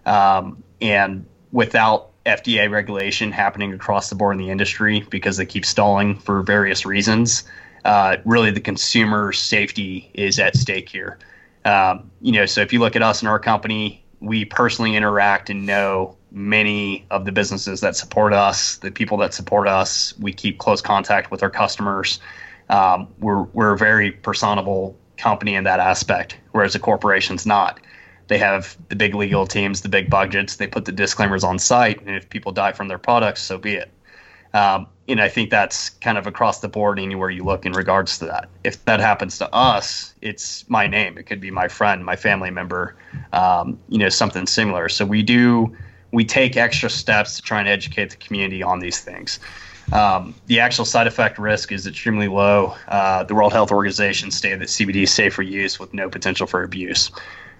Um, and without FDA regulation happening across the board in the industry because they keep stalling for various reasons. Uh, really, the consumer safety is at stake here. Um, you know, so if you look at us and our company, we personally interact and know many of the businesses that support us, the people that support us. We keep close contact with our customers. Um, we're we're a very personable company in that aspect, whereas a corporation's not they have the big legal teams, the big budgets. They put the disclaimers on site, and if people die from their products, so be it. Um, and I think that's kind of across the board anywhere you look in regards to that. If that happens to us, it's my name. It could be my friend, my family member, um, you know, something similar. So we do we take extra steps to try and educate the community on these things. Um, the actual side effect risk is extremely low. Uh, the World Health Organization stated that CBD is safe for use with no potential for abuse.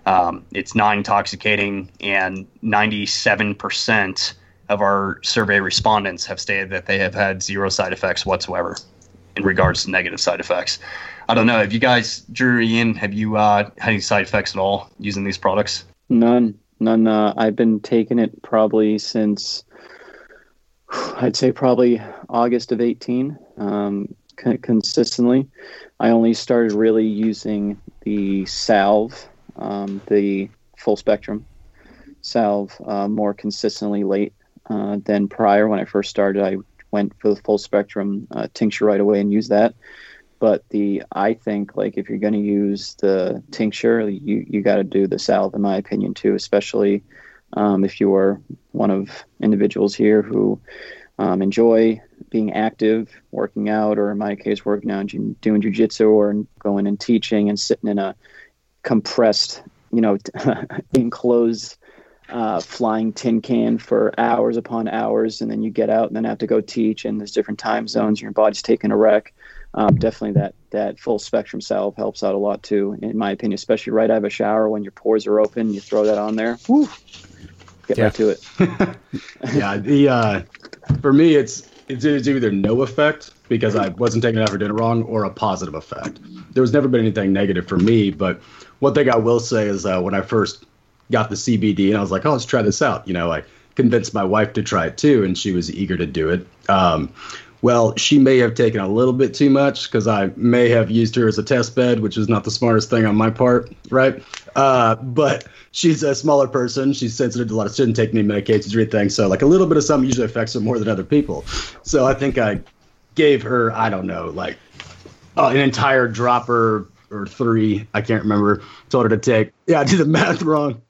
Um, it's non intoxicating, and 97% of our survey respondents have stated that they have had zero side effects whatsoever in regards to negative side effects. I don't know. Have you guys, Drew, Ian, have you uh, had any side effects at all using these products? None. None. Uh, I've been taking it probably since, I'd say probably August of 18. Um, consistently. I only started really using the salve, um, the full spectrum salve, uh, more consistently late uh, than prior. When I first started, I went for the full spectrum uh, tincture right away and used that. But the I think like if you're going to use the tincture, you you got to do the salve in my opinion too, especially um, if you are one of individuals here who um, enjoy being active, working out, or in my case, working out, and doing jujitsu, or going and teaching and sitting in a compressed, you know, enclosed uh, flying tin can for hours upon hours, and then you get out and then have to go teach, and there's different time zones, your body's taking a wreck. Um, definitely, that that full spectrum salve helps out a lot too, in my opinion. Especially right out of a shower when your pores are open, you throw that on there. Whew, get yeah. right to it. yeah, the uh, for me, it's it's either no effect because I wasn't taking it after dinner wrong, or a positive effect. There's never been anything negative for me, but one thing I will say is uh, when I first got the CBD and I was like, oh, let's try this out. You know, I convinced my wife to try it too, and she was eager to do it. Um, well, she may have taken a little bit too much because I may have used her as a test bed, which is not the smartest thing on my part, right? Uh, but she's a smaller person. She's sensitive to a lot of shouldn't take any medications or anything. So, like a little bit of something usually affects her more than other people. So, I think I gave her, I don't know, like uh, an entire dropper or three. I can't remember. Told her to take. Yeah, I did the math wrong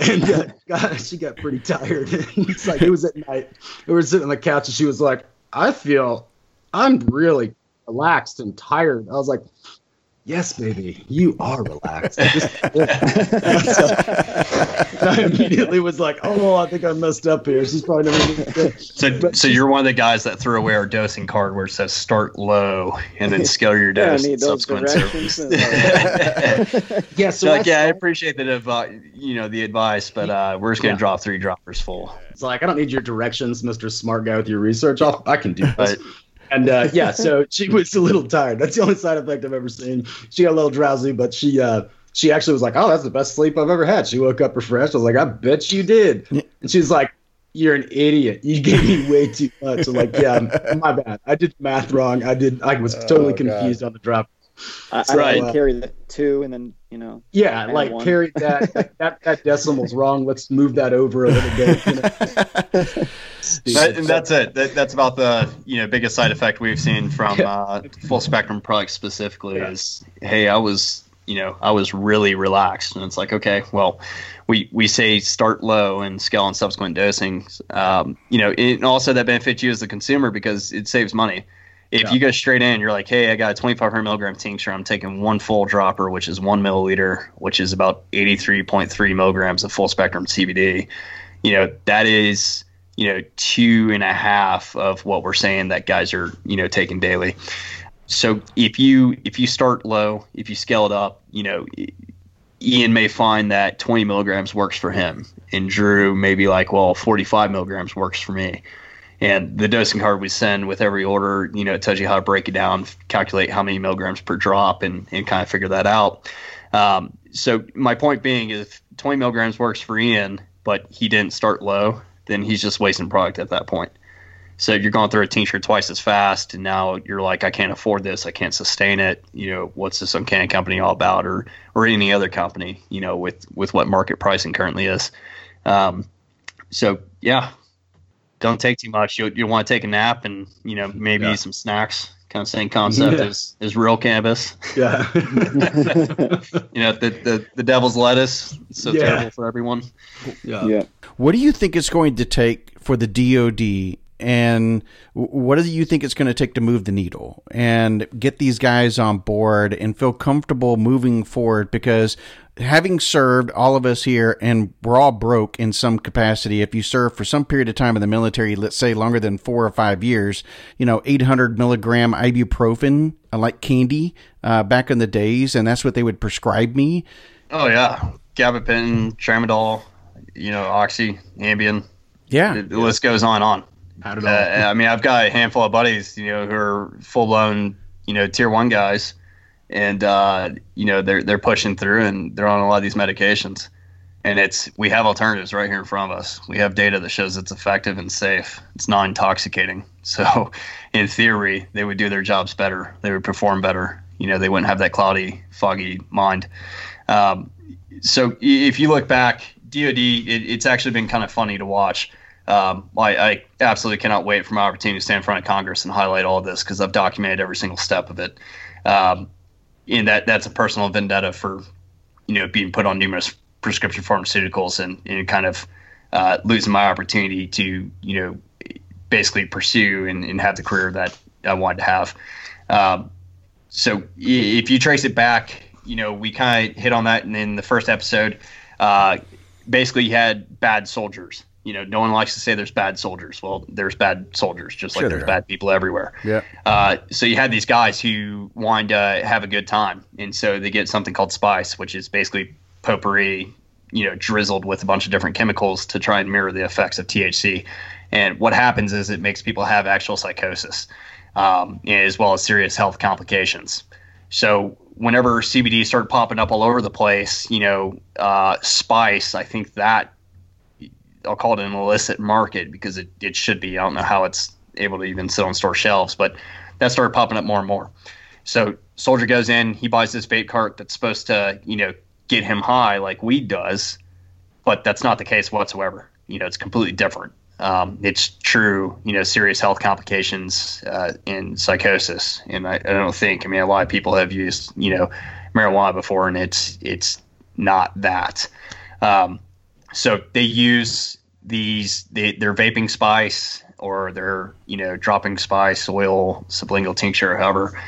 and uh, God, she got pretty tired. it's like it was at night. We were sitting on the couch, and she was like, "I feel I'm really relaxed and tired." I was like, "Yes, baby, you are relaxed." I immediately was like, "Oh, I think I messed up here." She's probably never. So, but so you're one of the guys that threw away our dosing card where it says "start low" and then scale your dose. yeah, subsequent service. yeah, so like, yeah, I appreciate the advice, you know, the advice, but uh, we're just gonna yeah. drop three droppers full. It's like I don't need your directions, Mister Smart Guy with your research. I'll, I can do this. And uh, yeah, so she was a little tired. That's the only side effect I've ever seen. She got a little drowsy, but she uh, she actually was like, "Oh, that's the best sleep I've ever had." She woke up refreshed. I was like, "I bet you did." And she's like, "You're an idiot. You gave me way too much." I'm like, "Yeah, my bad. I did math wrong. I did. I was totally oh, confused on the drop." I, I right. Carry that two, and then you know. Yeah, like one. carry that, that. That decimal's wrong. Let's move that over a little bit. You know? that, and that's it. That, that's about the you know biggest side effect we've seen from uh, full spectrum products specifically yeah. is hey, I was you know, I was really relaxed. And it's like, okay, well, we, we say start low and scale on subsequent dosing. Um, you know, and also that benefits you as the consumer because it saves money. If yeah. you go straight in, you're like, hey, I got a 2,500 milligram tincture. I'm taking one full dropper, which is one milliliter, which is about 83.3 milligrams of full spectrum CBD. You know, that is, you know, two and a half of what we're saying that guys are, you know, taking daily so if you if you start low, if you scale it up, you know, Ian may find that 20 milligrams works for him, and Drew may be like, well, 45 milligrams works for me. And the dosing card we send with every order, you know, it tells you how to break it down, calculate how many milligrams per drop, and and kind of figure that out. Um, so my point being, if 20 milligrams works for Ian, but he didn't start low, then he's just wasting product at that point. So you're going through a tincture twice as fast, and now you're like, I can't afford this, I can't sustain it. You know, what's this UnCanna company all about, or or any other company? You know, with with what market pricing currently is. Um, so yeah, don't take too much. You you want to take a nap and you know maybe yeah. eat some snacks. Kind of same concept yeah. as, as real cannabis. Yeah. you know the, the the devil's lettuce. It's so yeah. terrible for everyone. Yeah. Yeah. What do you think it's going to take for the DoD and what do you think it's going to take to move the needle and get these guys on board and feel comfortable moving forward because having served all of us here and we're all broke in some capacity if you serve for some period of time in the military let's say longer than four or five years you know 800 milligram ibuprofen uh, like candy uh, back in the days and that's what they would prescribe me. Oh yeah. Gabapentin tramadol you know oxy ambien. Yeah. The, the list goes on and on how did uh, I mean, I've got a handful of buddies, you know, who are full blown, you know, tier one guys, and uh, you know they're they're pushing through and they're on a lot of these medications. and it's we have alternatives right here in front of us. We have data that shows it's effective and safe. It's non-intoxicating. So, in theory, they would do their jobs better. They would perform better. You know, they wouldn't have that cloudy, foggy mind. Um, so, if you look back, DoD, it, it's actually been kind of funny to watch. Um, I, I, absolutely cannot wait for my opportunity to stand in front of Congress and highlight all of this because I've documented every single step of it. Um, and that that's a personal vendetta for, you know, being put on numerous prescription pharmaceuticals and, and kind of uh, losing my opportunity to you know basically pursue and, and have the career that I wanted to have. Um, so if you trace it back, you know we kind of hit on that in, in the first episode. Uh, basically, you had bad soldiers. You know, no one likes to say there's bad soldiers. Well, there's bad soldiers, just like there's bad people everywhere. Yeah. Uh, so you had these guys who wanted to have a good time, and so they get something called spice, which is basically potpourri, you know, drizzled with a bunch of different chemicals to try and mirror the effects of THC. And what happens is it makes people have actual psychosis, um, as well as serious health complications. So whenever CBD started popping up all over the place, you know, uh, spice, I think that I'll call it an illicit market because it, it should be. I don't know how it's able to even sit on store shelves, but that started popping up more and more. So soldier goes in, he buys this vape cart that's supposed to, you know, get him high like weed does, but that's not the case whatsoever. You know, it's completely different. Um, it's true, you know, serious health complications uh, in psychosis, and I, I, don't think. I mean, a lot of people have used, you know, marijuana before, and it's it's not that. Um, so they use these they, their vaping spice or their you know dropping spice oil sublingual tincture, however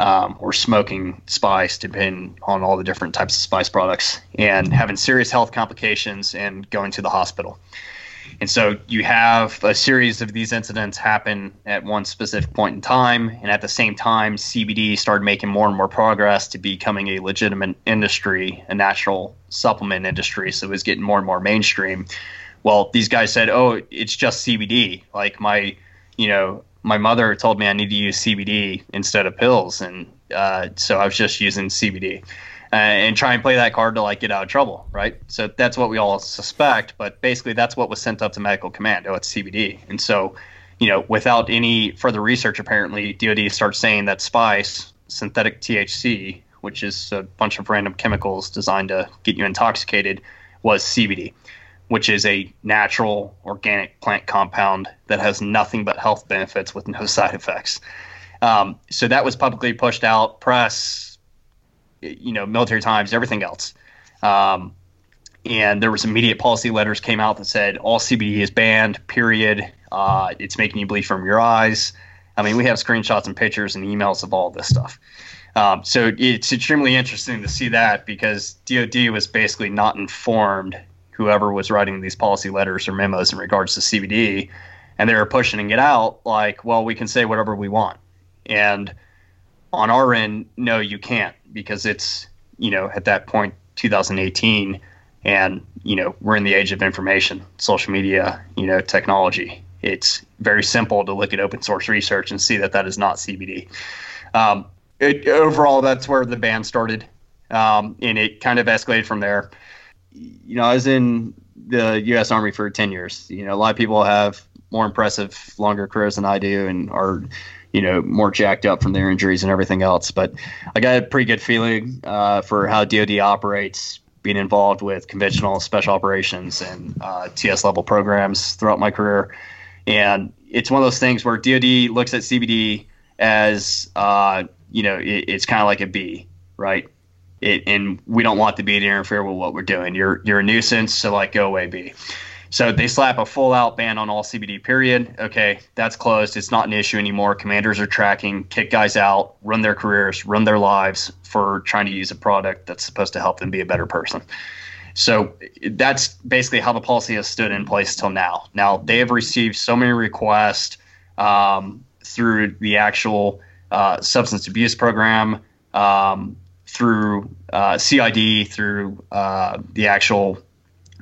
um, or smoking spice, depending on all the different types of spice products, and having serious health complications and going to the hospital. And so you have a series of these incidents happen at one specific point in time, and at the same time, CBD started making more and more progress to becoming a legitimate industry, a natural supplement industry. So it was getting more and more mainstream. Well, these guys said, "Oh, it's just CBD." Like my, you know, my mother told me I need to use CBD instead of pills, and uh, so I was just using CBD. Uh, and try and play that card to like get out of trouble, right? So that's what we all suspect, but basically that's what was sent up to medical command. Oh, it's CBD, and so you know, without any further research, apparently DoD starts saying that spice, synthetic THC, which is a bunch of random chemicals designed to get you intoxicated, was CBD which is a natural organic plant compound that has nothing but health benefits with no side effects. Um, so that was publicly pushed out, press, you know, military times, everything else. Um, and there was immediate policy letters came out that said all CBD is banned. Period. Uh, it's making you bleed from your eyes. I mean, we have screenshots and pictures and emails of all this stuff. Um, so it's extremely interesting to see that because DoD was basically not informed whoever was writing these policy letters or memos in regards to CBD, and they were pushing it out like, well, we can say whatever we want. And on our end, no, you can't because it's, you know, at that point, 2018, and, you know, we're in the age of information, social media, you know, technology. It's very simple to look at open source research and see that that is not CBD. Um, it, overall, that's where the ban started, um, and it kind of escalated from there you know, I was in the U.S. Army for 10 years. You know, a lot of people have more impressive, longer careers than I do and are, you know, more jacked up from their injuries and everything else. But I got a pretty good feeling uh, for how DoD operates, being involved with conventional special operations and uh, TS level programs throughout my career. And it's one of those things where DoD looks at CBD as, uh, you know, it, it's kind of like a bee, right? it, and we don't want the bee to interfere with what we're doing. You're you're a nuisance, so like go away, bee. So they slap a full out ban on all CBD. Period. Okay, that's closed. It's not an issue anymore. Commanders are tracking, kick guys out, run their careers, run their lives for trying to use a product that's supposed to help them be a better person. So that's basically how the policy has stood in place till now. Now they have received so many requests um, through the actual uh, substance abuse program. Um, through uh, CID, through uh, the actual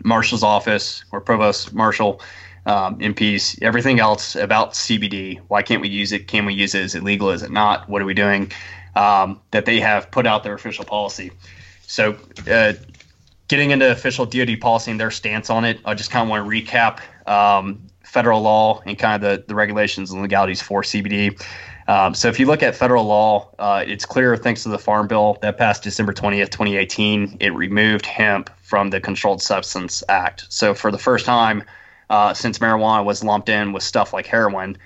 marshal's office or provost marshal, um, MPs, everything else about CBD. Why can't we use it? Can we use it? Is it legal? Is it not? What are we doing? Um, that they have put out their official policy. So, uh, getting into official DoD policy and their stance on it, I just kind of want to recap um, federal law and kind of the, the regulations and legalities for CBD. Um, so if you look at federal law, uh, it's clear thanks to the Farm Bill that passed December 20th, 2018, it removed hemp from the Controlled Substance Act. So for the first time uh, since marijuana was lumped in with stuff like heroin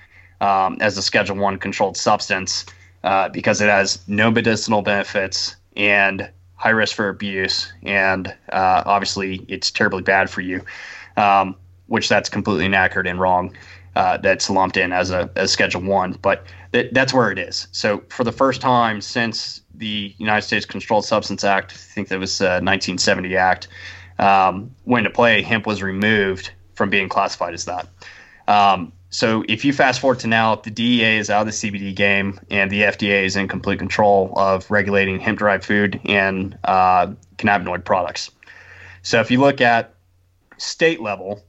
um, as a Schedule One controlled substance, uh, because it has no medicinal benefits and high risk for abuse, and uh, obviously it's terribly bad for you, um, which that's completely inaccurate and wrong. Uh, that's lumped in as a as Schedule One, but th- that's where it is. So for the first time since the United States Controlled Substance Act, I think that was uh, 1970 Act, um, went into play, hemp was removed from being classified as that. Um, so if you fast forward to now, the DEA is out of the CBD game, and the FDA is in complete control of regulating hemp-derived food and uh, cannabinoid products. So if you look at state level,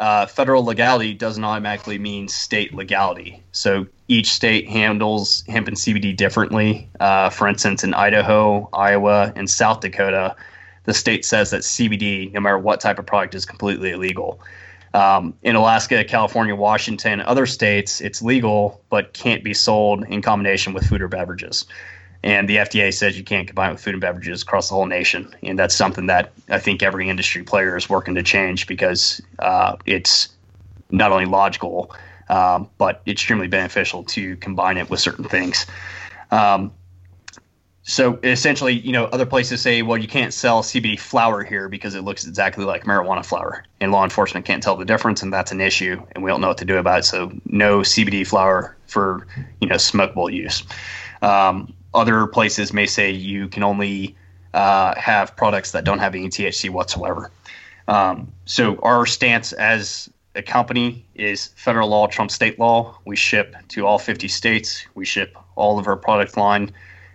uh, federal legality doesn't automatically mean state legality. So each state handles hemp and CBD differently. Uh, for instance, in Idaho, Iowa, and South Dakota, the state says that CBD, no matter what type of product, is completely illegal. Um, in Alaska, California, Washington, other states, it's legal but can't be sold in combination with food or beverages. And the FDA says you can't combine with food and beverages across the whole nation. And that's something that I think every industry player is working to change because uh, it's not only logical, um, but extremely beneficial to combine it with certain things. Um, so essentially, you know, other places say, well, you can't sell CBD flower here because it looks exactly like marijuana flower, and law enforcement can't tell the difference, and that's an issue, and we don't know what to do about it. So no CBD flower for you know smokable use. Um, other places may say you can only uh, have products that don't have any THC whatsoever. Um, so our stance as a company is federal law trump state law. We ship to all 50 states. We ship all of our product line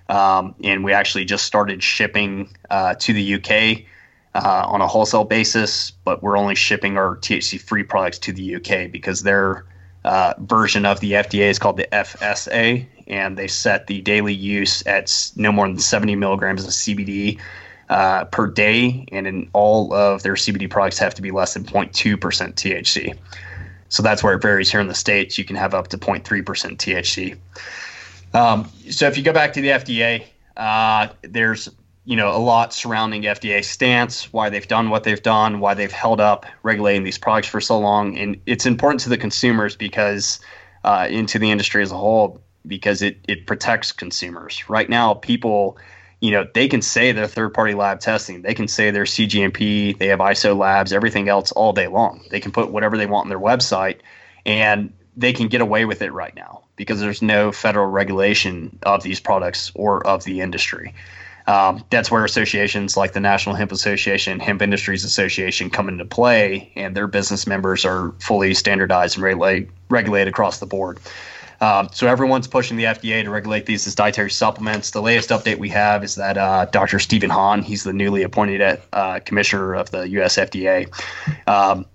um, and we actually just started shipping uh, to the UK uh, on a wholesale basis, but we're only shipping our THC free products to the UK because their uh, version of the FDA is called the FSA, and they set the daily use at no more than 70 milligrams of CBD uh, per day, and in all of their CBD products have to be less than 0.2% THC. So that's where it varies here in the States. You can have up to 0.3% THC. Um, so if you go back to the FDA, uh, there's you know a lot surrounding FDA stance, why they've done what they've done, why they've held up regulating these products for so long, and it's important to the consumers because uh, into the industry as a whole because it it protects consumers. Right now, people you know they can say they're third party lab testing they can say they're cgmp they have iso labs everything else all day long they can put whatever they want on their website and they can get away with it right now because there's no federal regulation of these products or of the industry. Um, that's where associations like the National Hemp Association, Hemp Industries Association come into play, and their business members are fully standardized and regulate, regulated across the board. Um, so everyone's pushing the FDA to regulate these as dietary supplements. The latest update we have is that uh, Dr. Stephen Hahn, he's the newly appointed uh, commissioner of the U.S. FDA. Um,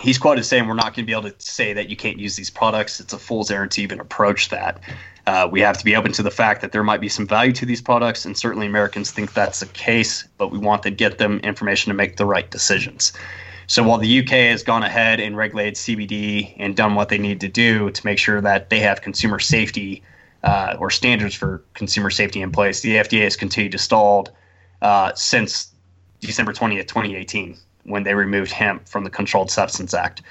he's quoted saying we're not going to be able to say that you can't use these products. It's a fool's errand to even approach that. Uh, we have to be open to the fact that there might be some value to these products, and certainly Americans think that's the case, but we want to get them information to make the right decisions. So while the UK has gone ahead and regulated CBD and done what they need to do to make sure that they have consumer safety uh, or standards for consumer safety in place, the FDA has continued to stall uh, since December 20th, 2018 when they removed hemp from the Controlled Substance Act.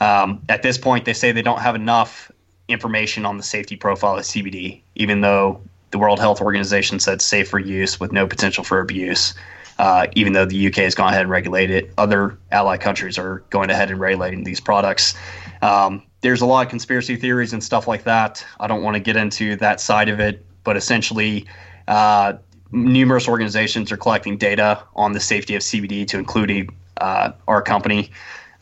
Um, at this point, they say they don't have enough information on the safety profile of CBD, even though the World Health Organization said safe for use with no potential for abuse. Uh, even though the UK has gone ahead and regulated it, other allied countries are going ahead and regulating these products. Um, there's a lot of conspiracy theories and stuff like that. I don't want to get into that side of it, but essentially, uh, numerous organizations are collecting data on the safety of CBD to include uh, our company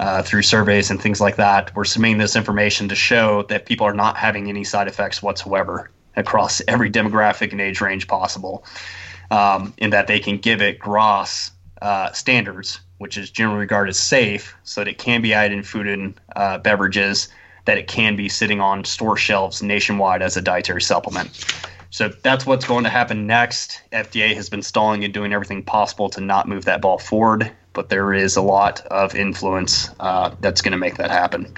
uh, through surveys and things like that. We're submitting this information to show that people are not having any side effects whatsoever across every demographic and age range possible, um, in that they can give it GRAS uh, standards, which is generally regarded as safe, so that it can be added in food and uh, beverages, that it can be sitting on store shelves nationwide as a dietary supplement. So that's what's going to happen next. FDA has been stalling and doing everything possible to not move that ball forward, but there is a lot of influence uh, that's going to make that happen.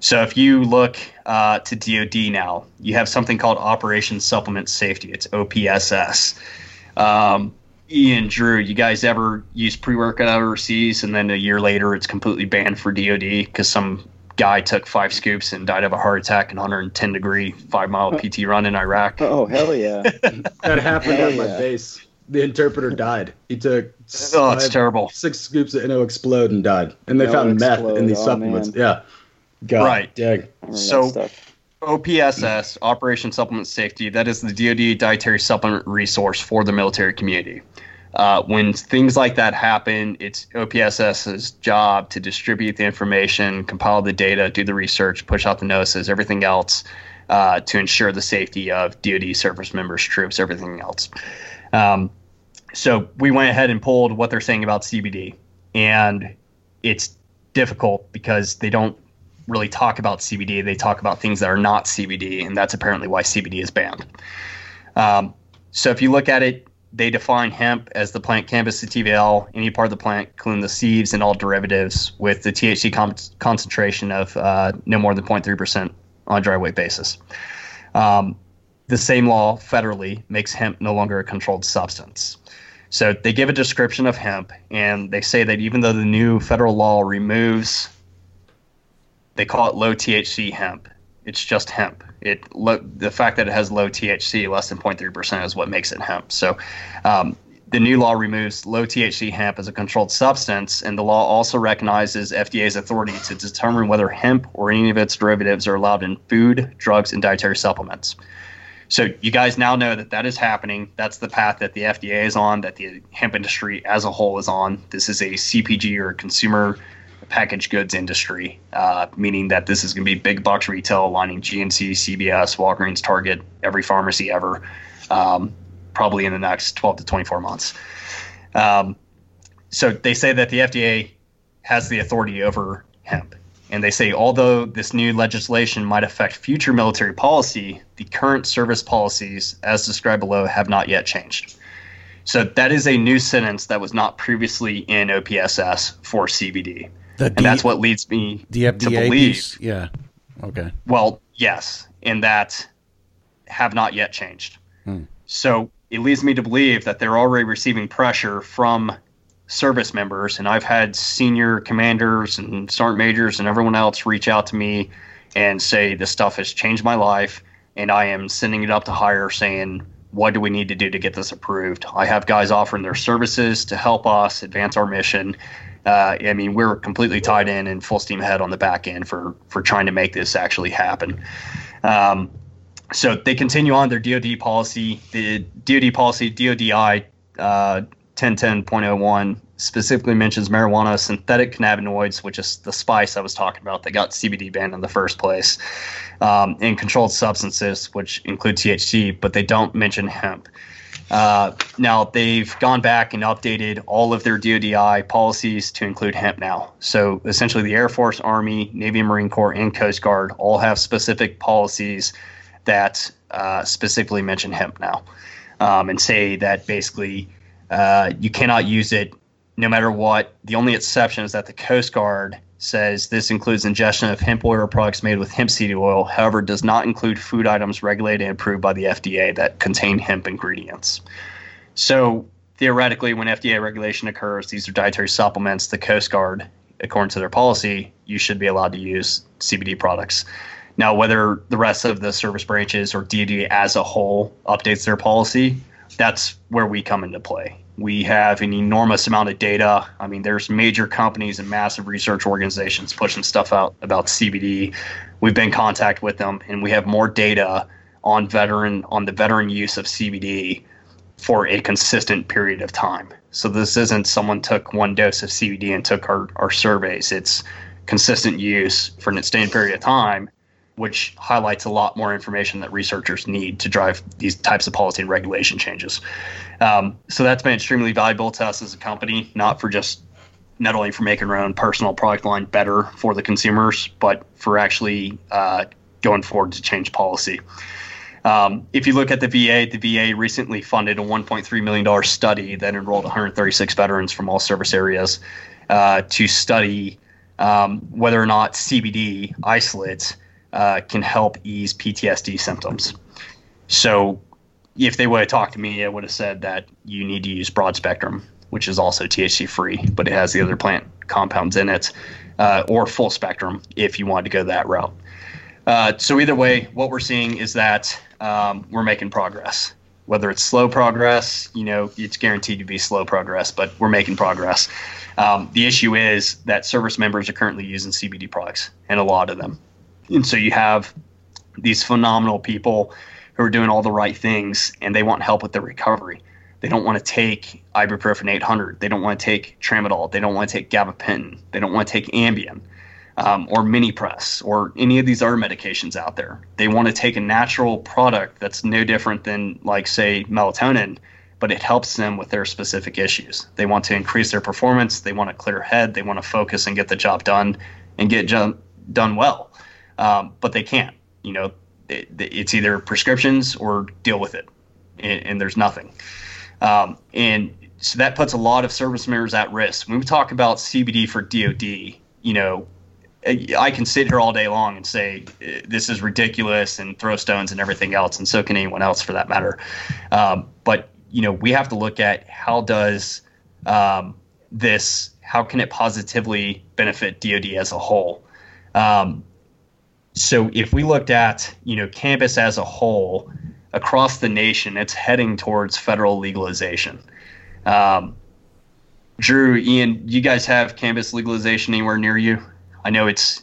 So if you look uh, to DoD now, you have something called Operation Supplement Safety. It's OPSS. Um, Ian, Drew, you guys ever use pre-workout overseas, and then a year later it's completely banned for DoD because some guy took five scoops and died of a heart attack in 110 degree five mile PT run in Iraq. Oh hell yeah! that happened hell at my base. The interpreter died. He took oh, it's terrible. Six scoops of NO-Xplode and died, and they no found meth in these oh, supplements. Man. Yeah, God, right. Dang. So. OPSS, Operation Supplement Safety, that is the DoD dietary supplement resource for the military community. Uh, when things like that happen, it's OPSS's job to distribute the information, compile the data, do the research, push out the notices, everything else uh, to ensure the safety of DoD service members, troops, everything else. Um, so we went ahead and pulled what they're saying about CBD, and it's difficult because they don't really talk about CBD. They talk about things that are not CBD, and that's apparently why CBD is banned. Um, so if you look at it they define hemp as the plant cannabis sativa L, any part of the plant, including the seeds and all derivatives, with the THC con- concentration of uh, no more than 0.3% on dry weight basis. Um, the same law federally makes hemp no longer a controlled substance. So they give a description of hemp, and they say that even though the new federal law removes, they call it low THC hemp, it's just hemp. It the fact that it has low THC, less than 0.3 percent, is what makes it hemp. So. Um, the new law removes low THC hemp as a controlled substance, and the law also recognizes FDA's authority to determine whether hemp or any of its derivatives are allowed in food, drugs, and dietary supplements. So you guys now know that that is happening. That's the path that the FDA is on, that the hemp industry as a whole is on. This is a CPG or consumer packaged goods industry, uh, meaning that this is going to be big box retail aligning GNC, CVS, Walgreens, Target, every pharmacy ever, um, probably in the next 12 to 24 months. Um, so they say that the FDA has the authority over hemp. And they say, although this new legislation might affect future military policy, the current service policies, as described below, have not yet changed. So that is a new sentence that was not previously in OPSS for CBD. The and that's what leads me the FDA to believe. Piece? Yeah. Okay. Well, yes, in that have not yet changed. Hmm. So it leads me to believe that they're already receiving pressure from service members, and I've had senior commanders and sergeant majors and everyone else reach out to me and say this stuff has changed my life, and I am sending it up to higher, saying what do we need to do to get this approved? I have guys offering their services to help us advance our mission uh, I mean, we're completely tied in and full steam ahead on the back end for for trying to make this actually happen. Um, so they continue on their DoD policy. The DoD policy, DoDI uh, 1010.01, specifically mentions marijuana, synthetic cannabinoids, which is the spice I was talking about that got CBD banned in the first place, um, and controlled substances, which include THC, but they don't mention hemp. Uh, now they've gone back and updated all of their DoDI policies to include hemp now. So essentially, the Air Force, Army, Navy, Marine Corps, and Coast Guard all have specific policies that uh, specifically mention hemp now, um, and say that basically uh, you cannot use it no matter what. The only exception is that the Coast Guard says this includes ingestion of hemp oil or products made with hemp seed oil, however, does not include food items regulated and approved by the FDA that contain hemp ingredients. So theoretically, when FDA regulation occurs, these are dietary supplements. The Coast Guard, according to their policy, you should be allowed to use CBD products. Now, whether the rest of the service branches or DoD as a whole updates their policy, that's where we come into play. We have an enormous amount of data. I mean, there's major companies and massive research organizations pushing stuff out about CBD. We've been in contact with them, and we have more data on veteran on the veteran use of CBD for a consistent period of time. So this isn't someone took one dose of CBD and took our, our surveys. It's consistent use for an extended period of time, which highlights a lot more information that researchers need to drive these types of policy and regulation changes. Um, so that's been extremely valuable to us as a company, not for just not only for making our own personal product line better for the consumers, but for actually uh, going forward to change policy. Um, if you look at the VA, the VA recently funded a $1.3 million study that enrolled 136 veterans from all service areas uh, to study um, whether or not CBD isolates uh, can help ease PTSD symptoms. So, if they would have talked to me, I would have said that you need to use broad spectrum, which is also THC free, but it has the other plant compounds in it, uh, or full spectrum if you wanted to go that route. Uh, so either way, what we're seeing is that um, we're making progress. Whether it's slow progress, you know, it's guaranteed to be slow progress, but we're making progress. Um, the issue is that service members are currently using CBD products, and a lot of them. And so you have these phenomenal people who are doing all the right things, and they want help with their recovery. They don't want to take ibuprofen 800. They don't want to take tramadol. They don't want to take gabapentin. They don't want to take Ambien um, or Minipress or any of these other medications out there. They want to take a natural product that's no different than, like, say, melatonin, but it helps them with their specific issues. They want to increase their performance. They want a clear head. They want to focus and get the job done and get jo- done well. Um, but they can't. You know, it, it's either prescriptions or deal with it, and, and there's nothing. Um, and so that puts a lot of service members at risk. When we talk about CBD for DoD, you know, I can sit here all day long and say this is ridiculous and throw stones and everything else, and so can anyone else for that matter. Um, but you know, we have to look at how does um, this, how can it positively benefit DoD as a whole? Um, so if we looked at you know cannabis as a whole across the nation, it's heading towards federal legalization. Um, Drew, Ian, you guys have cannabis legalization anywhere near you? I know it's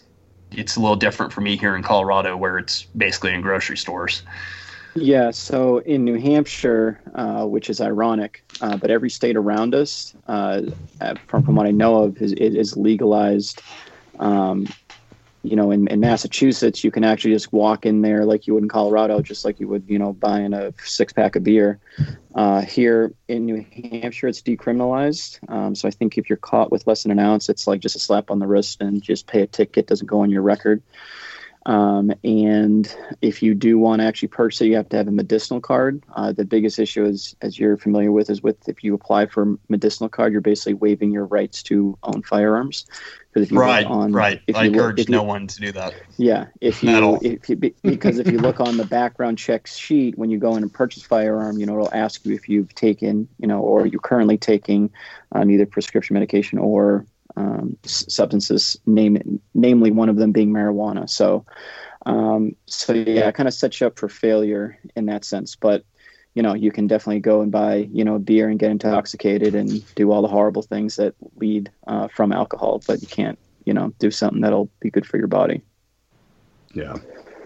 it's a little different for me here in Colorado, where it's basically in grocery stores. Yeah, so in New Hampshire, uh, which is ironic, uh, but every state around us, uh, from, from what I know of, is, is legalized um, you know, in, in Massachusetts, you can actually just walk in there like you would in Colorado, just like you would, you know, buying a six pack of beer. Uh, here in New Hampshire, it's decriminalized. Um, so I think if you're caught with less than an ounce, it's like just a slap on the wrist and just pay a ticket, doesn't go on your record. Um, and if you do want to actually purchase it, you have to have a medicinal card. Uh, the biggest issue is, as you're familiar with, is with if you apply for medicinal card, you're basically waiving your rights to own firearms. Because if you right, on, right, if I you encourage look, no one to do that. Yeah, if you, if you because if you look on the background check sheet when you go in and purchase firearm, you know it'll ask you if you've taken, you know, or you're currently taking um, either prescription medication or um, substances, name, namely one of them being marijuana. So, um, so yeah, it kind of sets you up for failure in that sense. But you know, you can definitely go and buy you know beer and get intoxicated and do all the horrible things that lead uh, from alcohol. But you can't you know do something that'll be good for your body. Yeah.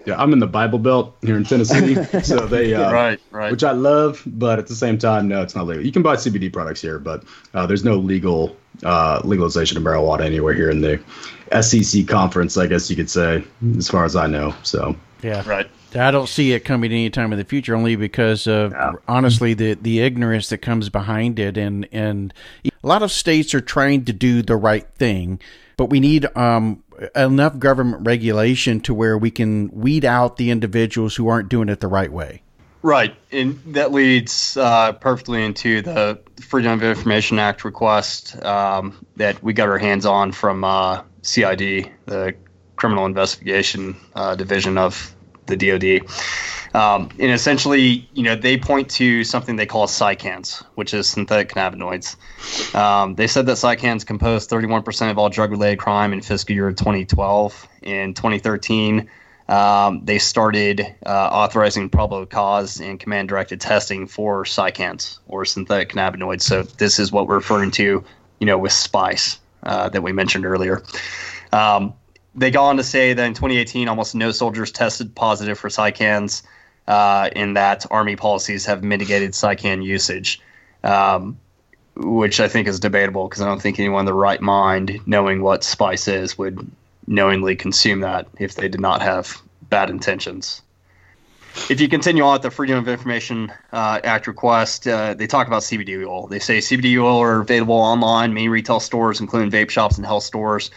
Yeah, I'm in the Bible Belt here in Tennessee, so they uh, right, right, which I love, but at the same time, no, it's not legal. You can buy CBD products here, but uh, there's no legal uh, legalization of marijuana anywhere here in the SEC conference, I guess you could say, as far as I know. So yeah, right. I don't see it coming anytime in the future, only because of yeah. honestly the the ignorance that comes behind it, and and a lot of states are trying to do the right thing, but we need um, enough government regulation to where we can weed out the individuals who aren't doing it the right way. Right, and that leads uh, perfectly into the Freedom of Information Act request um, that we got our hands on from uh, CID, the Criminal Investigation uh, Division of the DoD. Um, and essentially, you know, they point to something they call psychans, which is synthetic cannabinoids. Um, they said that psychans composed 31% of all drug-related crime in fiscal year 2012. In 2013, um, they started uh, authorizing probable cause and command directed testing for psychans or synthetic cannabinoids. So this is what we're referring to, you know, with spice uh, that we mentioned earlier. Um, they go on to say that in 2018, almost no soldiers tested positive for psychans, uh, in that Army policies have mitigated psychan usage. Um, which I think is debatable because I don't think anyone in the right mind, knowing what spice is, would knowingly consume that if they did not have bad intentions. If you continue on with the Freedom of Information uh, Act request, uh, they talk about CBD oil. They say CBD oil are available online, main retail stores, including vape shops and health stores.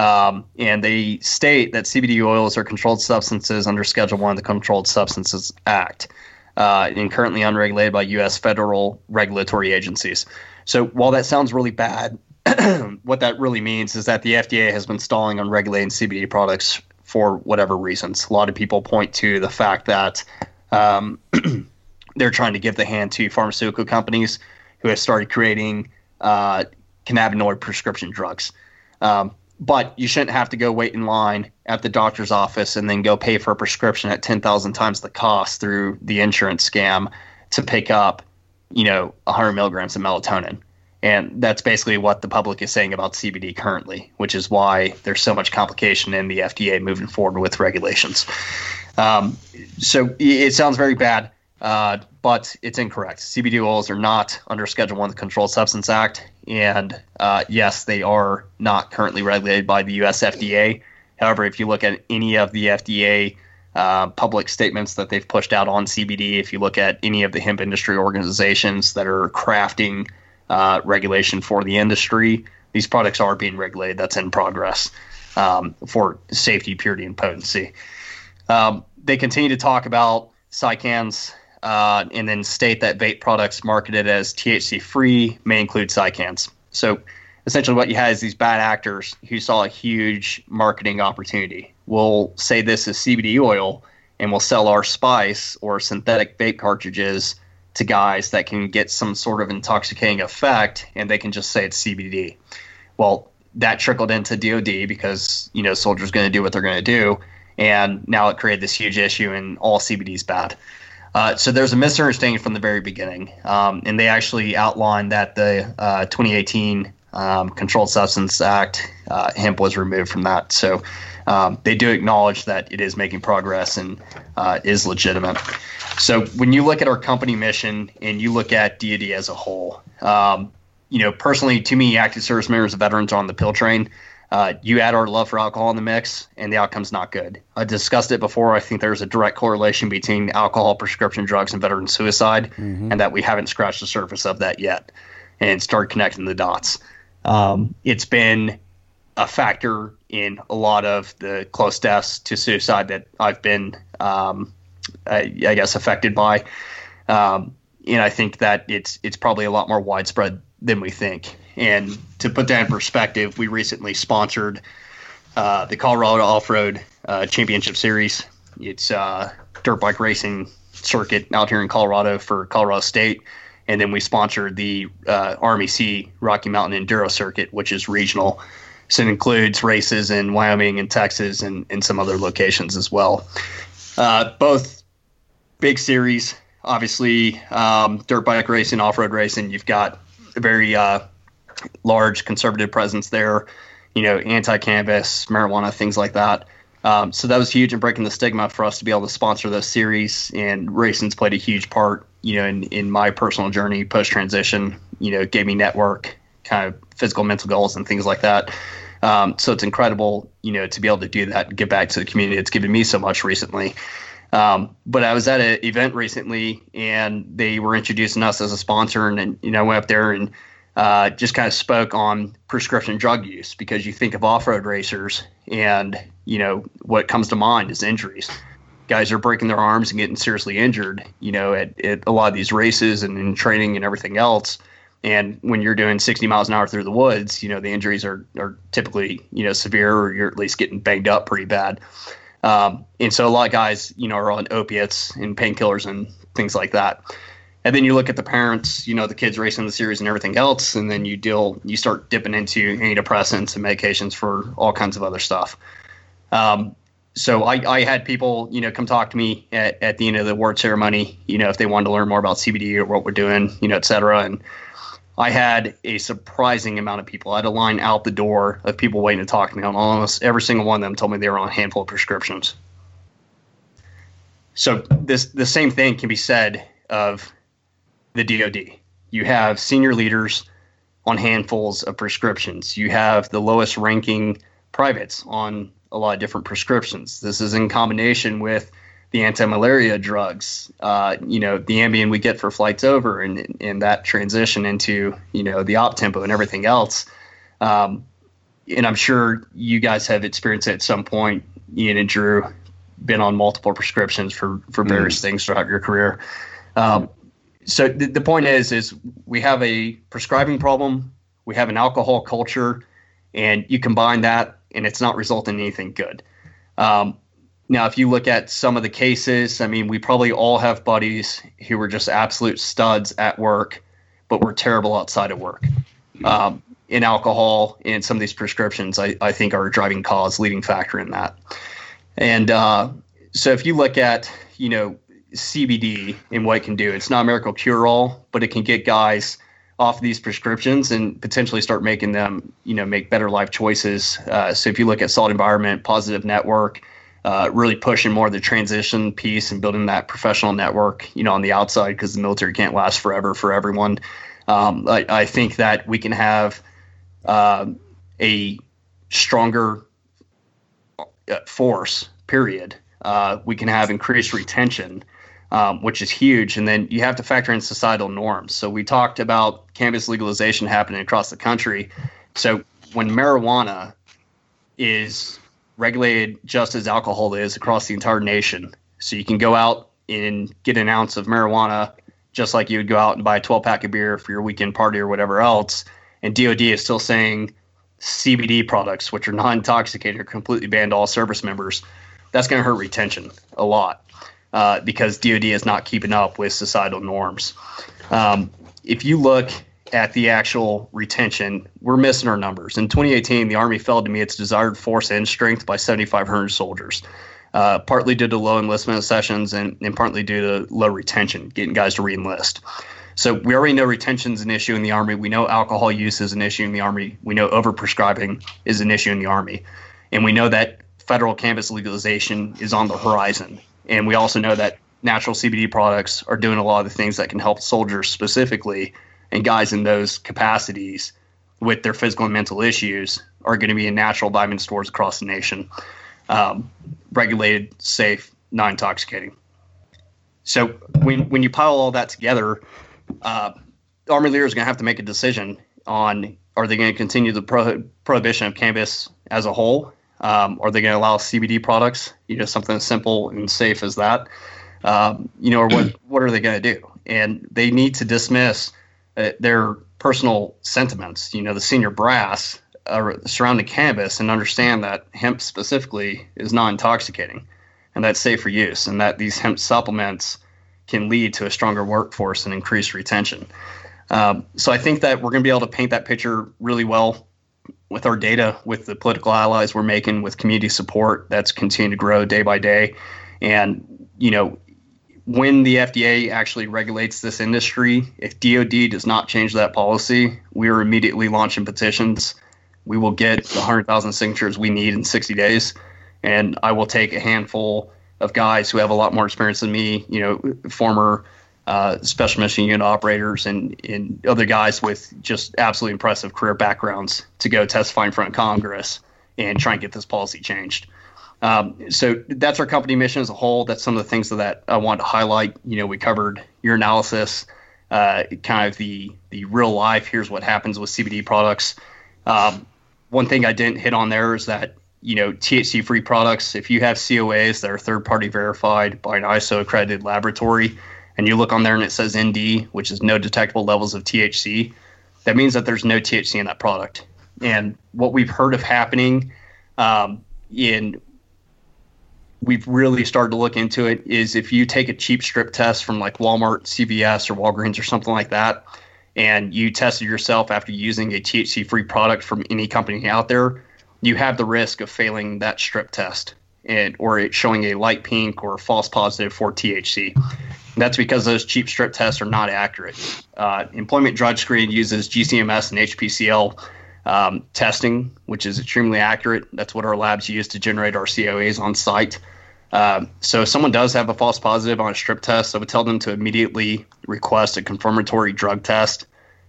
Um, and they state that CBD oils are controlled substances under Schedule One of the Controlled Substances Act, uh, and currently unregulated by U.S. federal regulatory agencies. So while that sounds really bad, what that really means is that the FDA has been stalling on regulating CBD products for whatever reasons. A lot of people point to the fact that um, they're trying to give the hand to pharmaceutical companies who have started creating uh, cannabinoid prescription drugs. Um, but you shouldn't have to go wait in line at the doctor's office and then go pay for a prescription at 10,000 times the cost through the insurance scam to pick up, you know, 100 milligrams of melatonin. And that's basically what the public is saying about CBD currently, which is why there's so much complication in the FDA moving forward with regulations. Um, so it sounds very bad, uh, but it's incorrect. CBD oils are not under Schedule One of the Controlled Substance Act, and uh, yes, they are not currently regulated by the U.S. FDA. However, if you look at any of the FDA uh, public statements that they've pushed out on CBD, if you look at any of the hemp industry organizations that are crafting uh, regulation for the industry, these products are being regulated. That's in progress um, for safety, purity, and potency. Um, they continue to talk about psychans uh, and then state that vape products marketed as THC free may include psychans. So essentially, what you have is these bad actors who saw a huge marketing opportunity. We'll say this is CBD oil, and we'll sell our spice or synthetic vape cartridges to guys that can get some sort of intoxicating effect, and they can just say it's CBD. Well, that trickled into DoD because you know soldiers going to do what they're going to do, and now it created this huge issue, and all CBD is bad. Uh, so there's a misunderstanding from the very beginning, um, and they actually outlined that the uh, 2018 um, Controlled Substance Act uh, hemp was removed from that. So um, they do acknowledge that it is making progress and uh, is legitimate. So when you look at our company mission and you look at DoD as a whole, um, you know, personally, to me, active service members and veterans on the pill train. Uh, you add our love for alcohol in the mix, and the outcome's not good. I discussed it before. I think there's a direct correlation between alcohol, prescription drugs, and veteran suicide, mm-hmm. and that we haven't scratched the surface of that yet and start connecting the dots. Um, it's been a factor in a lot of the close deaths to suicide that I've been, um, I, I, guess, affected by. Um, and I think that it's it's probably a lot more widespread than we think. And to put that in perspective, we recently sponsored uh, the Colorado Off Road uh, Championship Series. It's uh, dirt bike racing circuit out here in Colorado for Colorado State. And then we sponsored the uh, RMEC Rocky Mountain Enduro Circuit, which is regional. So it includes races in Wyoming and Texas and, and some other locations as well. Uh, both big series, obviously, um, dirt bike racing, off road racing. You've got a very uh, large conservative presence there, you know, anti-cannabis, marijuana, things like that. Um, so that was huge in breaking the stigma for us to be able to sponsor those series. And racing's played a huge part, you know, in, in my personal journey post transition. You know, gave me network, kind of physical, mental goals, and things like that. Um, so it's incredible, you know, to be able to do that and give back to the community. It's given me so much recently. Um, but I was at an event recently, and they were introducing us as a sponsor, and, and you know, I went up there and uh, just kind of spoke on prescription drug use because you think of off-road racers and you know what comes to mind is injuries. Guys are breaking their arms and getting seriously injured you know at, at a lot of these races and in training and everything else. And when you're doing 60 miles an hour through the woods you know the injuries are, are typically you know severe or you're at least getting banged up pretty bad. Um, and so a lot of guys you know are on opiates and painkillers and things like that and then you look at the parents, you know, the kids racing the series and everything else, and then you deal, you start dipping into antidepressants and medications for all kinds of other stuff. Um, so I, I had people, you know, come talk to me at, at the end of the award ceremony, you know, if they wanted to learn more about CBD or what we're doing, you know, et cetera. And I had a surprising amount of people. I had a line out the door of people waiting to talk to me. Almost every single one of them told me they were on a handful of prescriptions. So this the same thing can be said of the DoD. You have senior leaders on handfuls of prescriptions. You have the lowest ranking privates on a lot of different prescriptions. This is in combination with the anti-malaria drugs, uh, you know, the Ambien we get for flights over, and and that transition into you know the op tempo and everything else. Um, and I'm sure you guys have experienced it at some point. Ian and Drew been on multiple prescriptions for for various mm. things throughout your career. Um, so the, the point is, is we have a prescribing problem, we have an alcohol culture, and you combine that, and it's not resulting in anything good. Um, now, if you look at some of the cases, I mean, we probably all have buddies who were just absolute studs at work, but were terrible outside of work. Um, in alcohol and some of these prescriptions, I, I think are a driving cause, leading factor in that. And uh, so if you look at, you know, CBD and what it can do, it's not a miracle cure all, but it can get guys off these prescriptions and potentially start making them, you know, make better life choices. Uh, so if you look at Solid Environment, Positive Network, uh, really pushing more the transition piece and building that professional network, you know, on the outside because the military can't last forever for everyone. Um, I, I, think that we can have uh, a stronger uh, force. Period. Uh, we can have increased retention, um, which is huge, and then you have to factor in societal norms. So we talked about cannabis legalization happening across the country. So when marijuana is regulated just as alcohol is across the entire nation. So you can go out and get an ounce of marijuana just like you would go out and buy a 12 pack of beer for your weekend party or whatever else. And DOD is still saying CBD products, which are non intoxicating, are completely banned to all service members. That's going to hurt retention a lot uh, because DOD is not keeping up with societal norms. Um, if you look at the actual retention, we're missing our numbers. In 2018, the Army failed to meet its desired force and strength by 7,500 soldiers, uh, partly due to low enlistment sessions and, and partly due to low retention, getting guys to reenlist. So we already know retention is an issue in the Army. We know alcohol use is an issue in the Army. We know overprescribing is an issue in the Army. And we know that federal cannabis legalization is on the horizon. And we also know that natural CBD products are doing a lot of the things that can help soldiers specifically – and guys in those capacities with their physical and mental issues are going to be in natural vitamin stores across the nation, um, regulated, safe, non intoxicating. So when, when you pile all that together, uh, Army leaders are going to have to make a decision on are they going to continue the pro- prohibition of cannabis as a whole? Um, are they going to allow CBD products? You know, something as simple and safe as that. Um, you know, or what what are they going to do? And they need to dismiss uh, their personal sentiments, you know, the senior brass uh, surrounding cannabis and understand that hemp specifically is non intoxicating and that's safe for use, and that these hemp supplements can lead to a stronger workforce and increased retention. Um, so I think that we're going to be able to paint that picture really well with our data, with the political allies we're making, with community support that's continuing to grow day by day. And, you know, when the FDA actually regulates this industry, if DoD does not change that policy, we are immediately launching petitions. We will get the 100,000 signatures we need in 60 days, and I will take a handful of guys who have a lot more experience than me, you know, former uh, special mission unit operators and, and other guys with just absolutely impressive career backgrounds to go testify in front of Congress and try and get this policy changed. Um, so that's our company mission as a whole. That's some of the things that I want to highlight. You know, we covered urinalysis, uh, kind of the the real life. Here's what happens with CBD products. Um, one thing I didn't hit on there is that you know THC free products. If you have COAs that are third party verified by an ISO accredited laboratory, and you look on there and it says ND, which is no detectable levels of THC, that means that there's no THC in that product. And what we've heard of happening um, in we've really started to look into it is if you take a cheap strip test from like Walmart, CVS, or Walgreens or something like that, and you tested yourself after using a THC free product from any company out there, you have the risk of failing that strip test and or it showing a light pink or false positive for THC. That's because those cheap strip tests are not accurate. Uh, employment drug screen uses GCMS and HPCL um, testing, which is extremely accurate. That's what our labs use to generate our COAs on site. Uh, so if someone does have a false positive on a strip test, I would tell them to immediately request a confirmatory drug test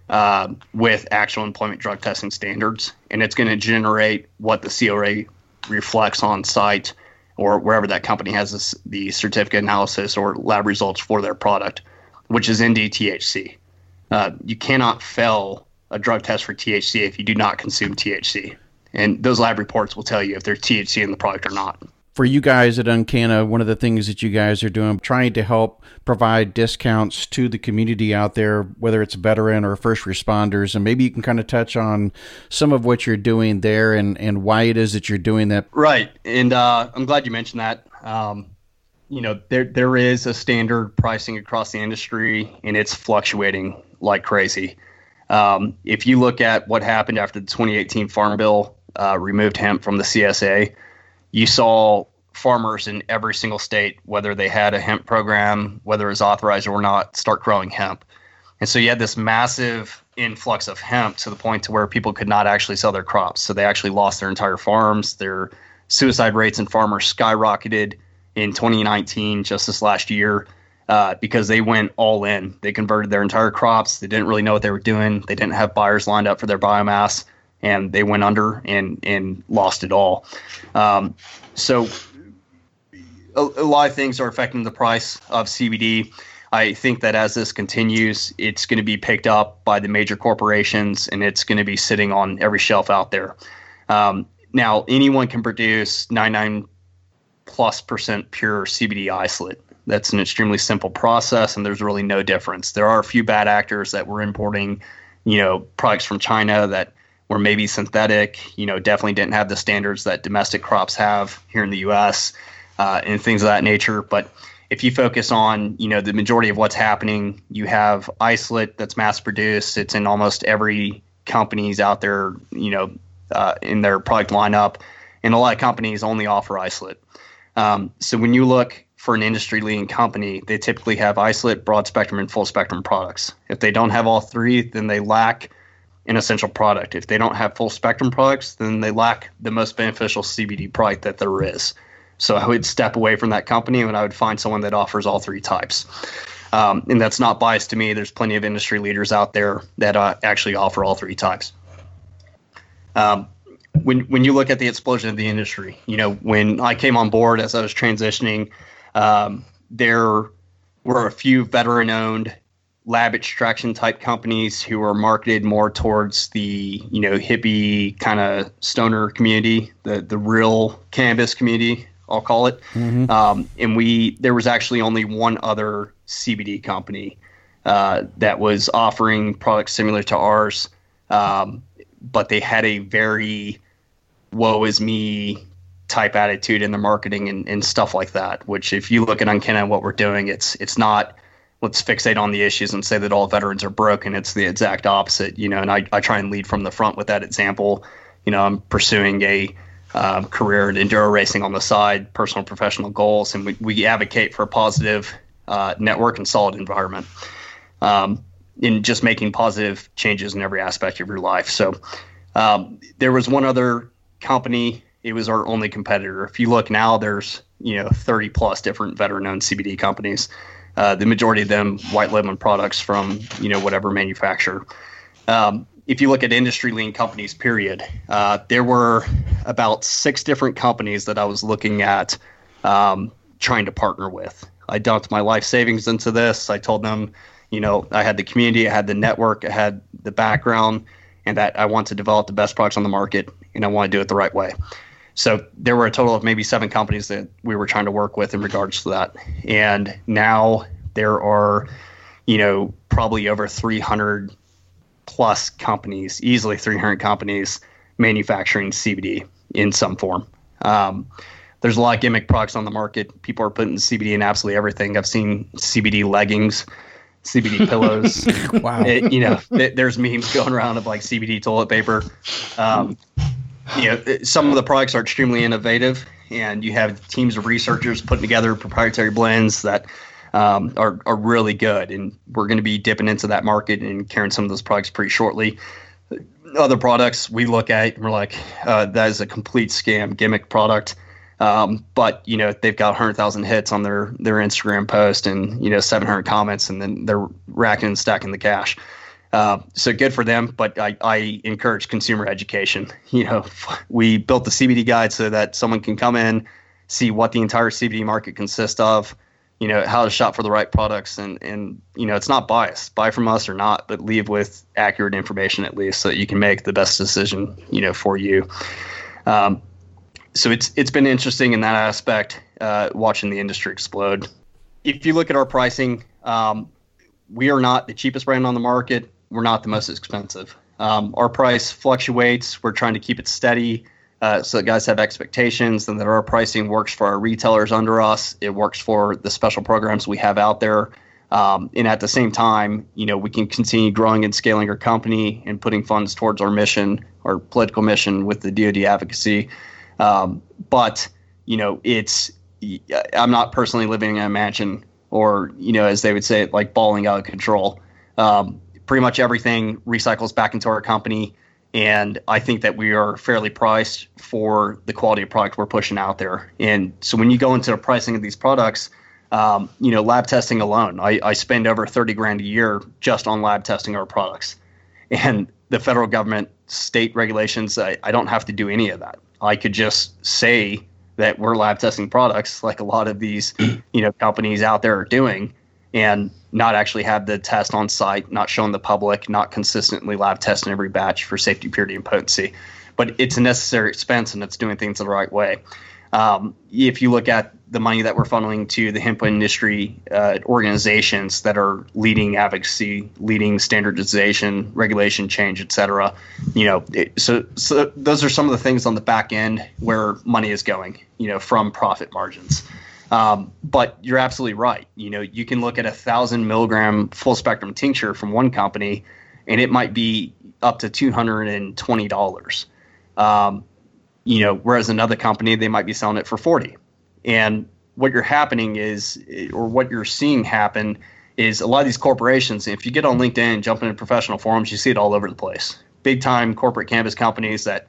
uh, with actual employment drug testing standards, and it's going to generate what the COA reflects on site or wherever that company has this, the certificate analysis or lab results for their product, which is NDTHC. Uh, you cannot fail a drug test for THC if you do not consume THC. And those lab reports will tell you if there's THC in the product or not for you guys at UnCanna, one of the things that you guys are doing, trying to help provide discounts to the community out there, whether it's veteran or first responders, and maybe you can kind of touch on some of what you're doing there and, and why it is that you're doing that. Right, and uh, I'm glad you mentioned that. Um, you know, there there is a standard pricing across the industry, and it's fluctuating like crazy. Um, if you look at what happened after the 2018 Farm Bill uh, removed hemp from the CSA you saw farmers in every single state, whether they had a hemp program, whether it was authorized or not, start growing hemp. And so you had this massive influx of hemp to the point to where people could not actually sell their crops. So they actually lost their entire farms. Their suicide rates in farmers skyrocketed in 2019, just this last year, uh, because they went all in. They converted their entire crops. They didn't really know what they were doing. They didn't have buyers lined up for their biomass and they went under and and lost it all. Um, so a, a, lot of things are affecting the price of CBD. I think that as this continues, it's going to be picked up by the major corporations and it's going to be sitting on every shelf out there. Um, now, anyone can produce 99 plus percent pure CBD isolate. That's an extremely simple process, and there's really no difference. There are a few bad actors that were importing, you know, products from China that were maybe synthetic, you know, definitely didn't have the standards that domestic crops have here in the U.S. Uh, and things of that nature. But if you focus on, you know, the majority of what's happening, you have isolate that's mass produced. It's in almost every companies out there, you know, uh, in their product lineup, and a lot of companies only offer isolate. Um, so when you look for an industry leading company, they typically have isolate, broad spectrum, and full spectrum products. If they don't have all three, then they lack an essential product. If they don't have full spectrum products, then they lack the most beneficial CBD product that there is. So I would step away from that company and I would find someone that offers all three types. Um, and that's not biased to me. There's plenty of industry leaders out there that uh, actually offer all three types. Um, when when you look at the explosion of the industry, you know, when I came on board as I was transitioning, um, there were a few veteran-owned lab extraction type companies who are marketed more towards the you know hippie kind of stoner community, the the real cannabis community, I'll call it. Mm-hmm. Um, and we there was actually only one other CBD company uh, that was offering products similar to ours, um, but they had a very woe is me type attitude in the marketing and, and stuff like that. Which if you look at UnCanna and what we're doing, it's it's not let's fixate on the issues and say that all veterans are broken. It's the exact opposite, you know. And I, I try and lead from the front with that example. You know, I'm pursuing a um, career in enduro racing on the side, personal professional goals, and we, we advocate for a positive uh, network and solid environment. Um, in just making positive changes in every aspect of your life. So um, there was one other company. It was our only competitor. If you look now, there's you know 30 plus different veteran-owned CBD companies uh, the majority of them white labeling products from you know whatever manufacturer. Um, if you look at industry lean companies, period, uh, there were about six different companies that I was looking at um, trying to partner with. I dumped my life savings into this. I told them, you know, I had the community, I had the network, I had the background, and that I want to develop the best products on the market, and I want to do it the right way. So there were a total of maybe seven companies that we were trying to work with in regards to that. And now there are, you know, probably over 300 plus companies, easily 300 companies manufacturing CBD in some form. Um, there's a lot of gimmick products on the market. People are putting CBD in absolutely everything. I've seen CBD leggings, CBD pillows. wow. It, you know, it, there's memes going around of like CBD toilet paper. Um, you know, some of the products are extremely innovative, and you have teams of researchers putting together proprietary blends that um, are are really good. And we're going to be dipping into that market and carrying some of those products pretty shortly. Other products we look at, we're like, uh, that is a complete scam, gimmick product. Um, but you know they've got 100,000 hits on their their Instagram post and you know 700 comments, and then they're racking and stacking the cash. Uh, so good for them, but I, I encourage consumer education. You know, we built the CBD guide so that someone can come in, see what the entire CBD market consists of, you know how to shop for the right products. And and you know it's not biased. Buy from us or not but leave with accurate information at least so that you can make the best decision you know for you. Um, so it's it's been interesting in that aspect uh, watching the industry explode. If you look at our pricing um, we are not the cheapest brand on the market we're not the most expensive um, our price fluctuates we're trying to keep it steady uh, so that guys have expectations and that our pricing works for our retailers under us. It works for the special programs we have out there. Um, and at the same time, you know, we can continue growing and scaling our company and putting funds towards our mission, our political mission with the DoD advocacy. Um, but you know, it's I'm not personally living in a mansion or you know, as they would say, like balling out of control. Um, pretty much everything recycles back into our company and I think that we are fairly priced for the quality of product we're pushing out there. And so when you go into the pricing of these products, um, you know, lab testing alone, I, I spend over 30 grand a year just on lab testing our products. And the federal government, state regulations, I, I don't have to do any of that. I could just say that we're lab testing products like a lot of these, you know, companies out there are doing and not actually have the test on site, not showing the public, not consistently lab testing every batch for safety, purity, and potency. But it's a necessary expense and it's doing things the right way. Um, if you look at the money that we're funneling to the hemp industry uh, organizations that are leading advocacy, leading standardization, regulation change, et cetera, you know, it, so so those are some of the things on the back end where money is going, you know, from profit margins. Um, but you're absolutely right. You know, you can look at a thousand milligram full spectrum tincture from one company, and it might be up to two hundred and twenty dollars. Um, you know, whereas another company they might be selling it for forty. And what you're happening is, or what you're seeing happen, is a lot of these corporations. If you get on LinkedIn, jump into professional forums, you see it all over the place. Big time corporate cannabis companies that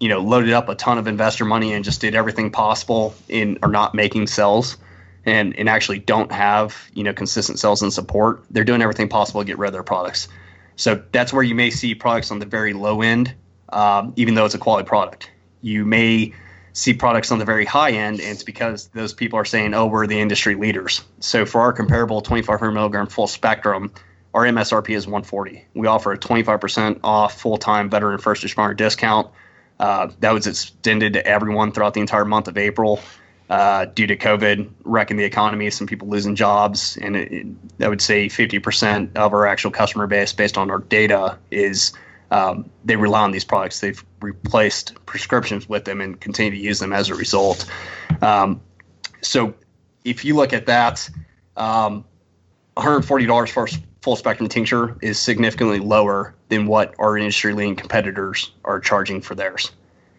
you know, loaded up a ton of investor money and just did everything possible in are not making sales and, and actually don't have, you know, consistent sales and support, they're doing everything possible to get rid of their products. So that's where you may see products on the very low end, um, even though it's a quality product. You may see products on the very high end, and it's because those people are saying, oh, we're the industry leaders. So for our comparable 2500 milligram full spectrum, our MSRP is 140. We offer a 25% off full time veteran first responder discount uh, that was extended to everyone throughout the entire month of April uh, due to COVID wrecking the economy, some people losing jobs. And it, it, I would say 50% of our actual customer base, based on our data, is um, they rely on these products. They've replaced prescriptions with them and continue to use them as a result. Um, so if you look at that, um, $140 for full spectrum tincture is significantly lower than what our industry leading competitors are charging for theirs.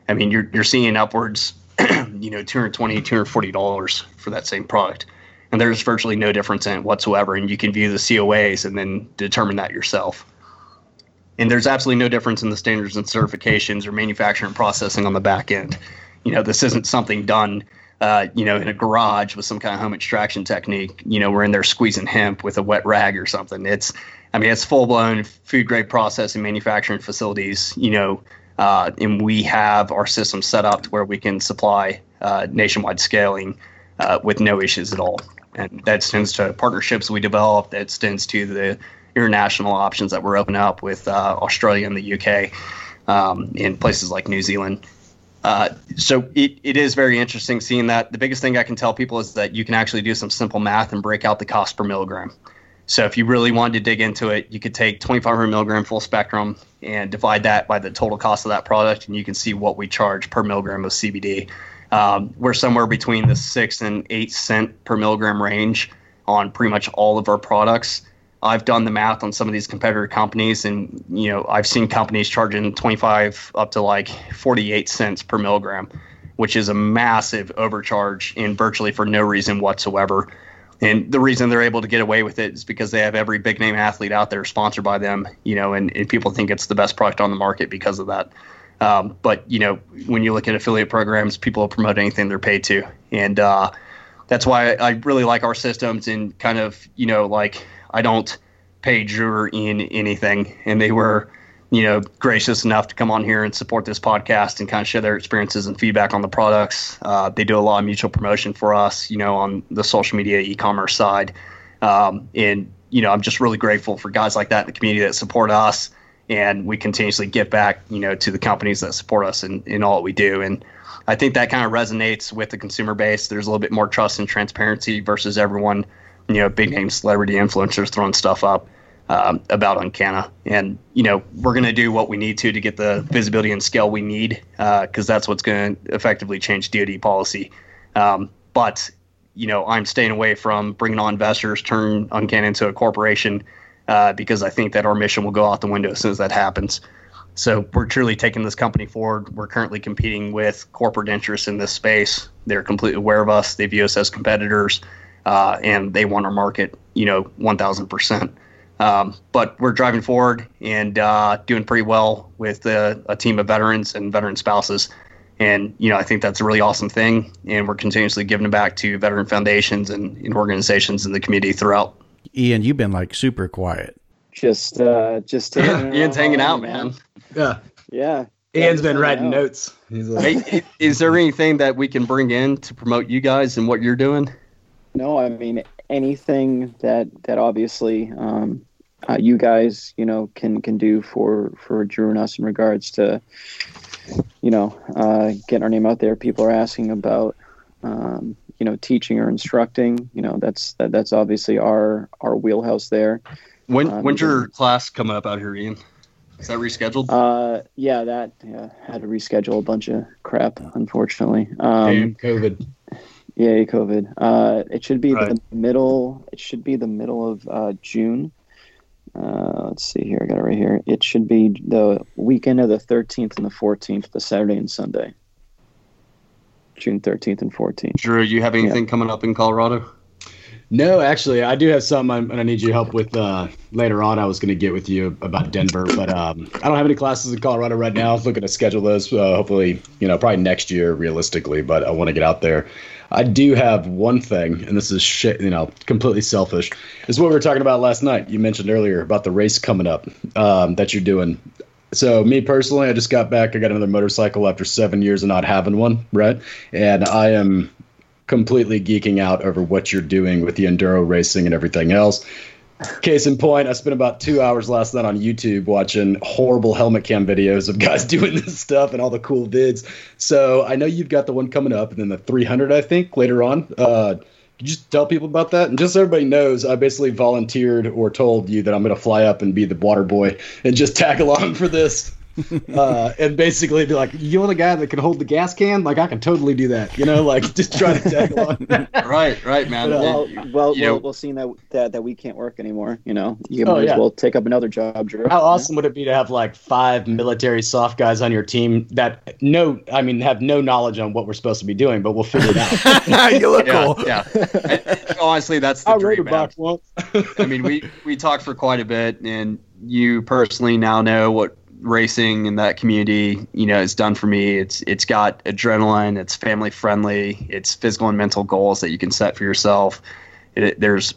I mean, you're you're seeing upwards, you know, 220 240 dollars for that same product, and there's virtually no difference in it whatsoever. And you can view the COAs and then determine that yourself. And there's absolutely no difference in the standards and certifications or manufacturing processing on the back end. You know, this isn't something done uh, you know, in a garage with some kind of home extraction technique. You know, we're in there squeezing hemp with a wet rag or something. It's, I mean, it's full blown food grade processing manufacturing facilities. You know, uh, and we have our system set up to where we can supply uh, nationwide scaling uh, with no issues at all. And that extends to partnerships we develop. That extends to the international options that we're opening up with uh, Australia and the UK, um, in places like New Zealand. Uh, so it, it is very interesting seeing that. The biggest thing I can tell people is that you can actually do some simple math and break out the cost per milligram. So if you really wanted to dig into it, you could take 2500 milligram full spectrum and divide that by the total cost of that product, and you can see what we charge per milligram of CBD. Um, we're somewhere between the six and eight cent per milligram range on pretty much all of our products. I've done the math on some of these competitor companies, and you know I've seen companies charging 25 up to like 48 cents per milligram, which is a massive overcharge and virtually for no reason whatsoever. And the reason they're able to get away with it is because they have every big name athlete out there sponsored by them, you know, and, and people think it's the best product on the market because of that. Um, but you know, when you look at affiliate programs, people will promote anything they're paid to, and uh, that's why I really like our systems and kind of you know like I don't pay Drew in anything, and they were you know, gracious enough to come on here and support this podcast and kind of share their experiences and feedback on the products. Uh, they do a lot of mutual promotion for us, you know, on the social media e-commerce side. Um, and you know, I'm just really grateful for guys like that in the community that support us, and we continuously give back, you know, to the companies that support us in, in all we do. And I think that kind of resonates with the consumer base. There's a little bit more trust and transparency versus everyone, you know, big name celebrity influencers throwing stuff up um, about UnCanna. And, you know, we're going to do what we need to to get the visibility and scale we need because uh, that's what's going to effectively change DoD policy. Um, but, you know, I'm staying away from bringing on investors, turn UnCanna into a corporation uh, because I think that our mission will go out the window as soon as that happens. So we're truly taking this company forward. We're currently competing with corporate interests in this space. They're completely aware of us. They view us as competitors, uh, and they want our market, you know, 1,000%. Um, but we're driving forward and uh, doing pretty well with uh, a team of veterans and veteran spouses. And, you know, I think that's a really awesome thing. And we're continuously giving back to veteran foundations and, and organizations in the community throughout. Ian, you've been like super quiet. Just, uh, just Ian's hanging out, man. Yeah. Yeah. Ian's been writing out. notes. Like, hey, is there anything that we can bring in to promote you guys and what you're doing? No, I mean anything that that obviously um, uh, you guys, you know, can can do for for Drew and us in regards to, you know, uh, getting our name out there. People are asking about, um, you know, teaching or instructing. You know, that's that, that's obviously our our wheelhouse there. When um, when's your class coming up out here, Ian? Is that rescheduled? Uh, yeah, that yeah, had to reschedule a bunch of crap, unfortunately. Um, Damn, COVID. Yeah, COVID. Uh, it should be right. the middle. It should be the middle of uh, June. Uh, let's see here. I got it right here. It should be the weekend of the 13th and the 14th, the Saturday and Sunday. June 13th and 14th. Drew, you have anything yeah. coming up in Colorado? No, actually, I do have something I need your help with uh, later on. I was going to get with you about Denver, but um, I don't have any classes in Colorado right now. I was looking to schedule those, uh, hopefully, you know, probably next year realistically, but I want to get out there. I do have one thing, and this is shit, you know, completely selfish. Is what we were talking about last night. You mentioned earlier about the race coming up um, that you're doing. So me personally, I just got back. I got another motorcycle after seven years of not having one, right? And I am completely geeking out over what you're doing with the enduro racing and everything else. Case in point, I spent about two hours last night on YouTube watching horrible helmet cam videos of guys doing this stuff and all the cool vids. So I know you've got the one coming up, and then the 300, I think, later on. Uh, you just tell people about that? And just so everybody knows, I basically volunteered or told you that I'm going to fly up and be the water boy and just tag along for this. uh, and basically be like, "You're the guy that can hold the gas can. Like I can totally do that. You know, like just try to tag along." right, right, man. But, uh, well, well, well, well, seeing that, that that we can't work anymore, you know, you oh, might yeah. as well take up another job, Drew. How awesome would it be to have like five military soft guys on your team that no, I mean, have no knowledge on what we're supposed to be doing, but we'll figure it out. you look yeah, cool. Yeah. I, honestly, that's the I dream, man. Once. I mean, we we talked for quite a bit, and you personally now know what racing in that community, you know, it's done for me. It's it's got adrenaline. It's family friendly. It's physical and mental goals that you can set for yourself. It, there's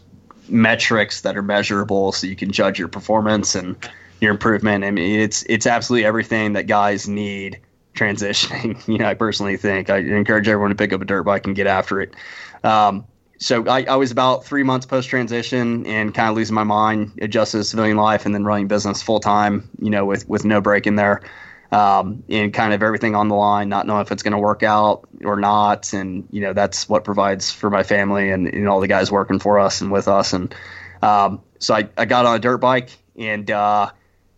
metrics that are measurable, so you can judge your performance and your improvement. I mean, it's it's absolutely everything that guys need transitioning. You know, I personally think I encourage everyone to pick up a dirt bike and get after it. Um, so I, I, was about three months post transition and kind of losing my mind, adjusted to civilian life, and then running business full time. You know, with with no break in there, um, and kind of everything on the line, not knowing if it's going to work out or not. And you know, that's what provides for my family and, and all the guys working for us and with us. And um, so I, I got on a dirt bike, and uh,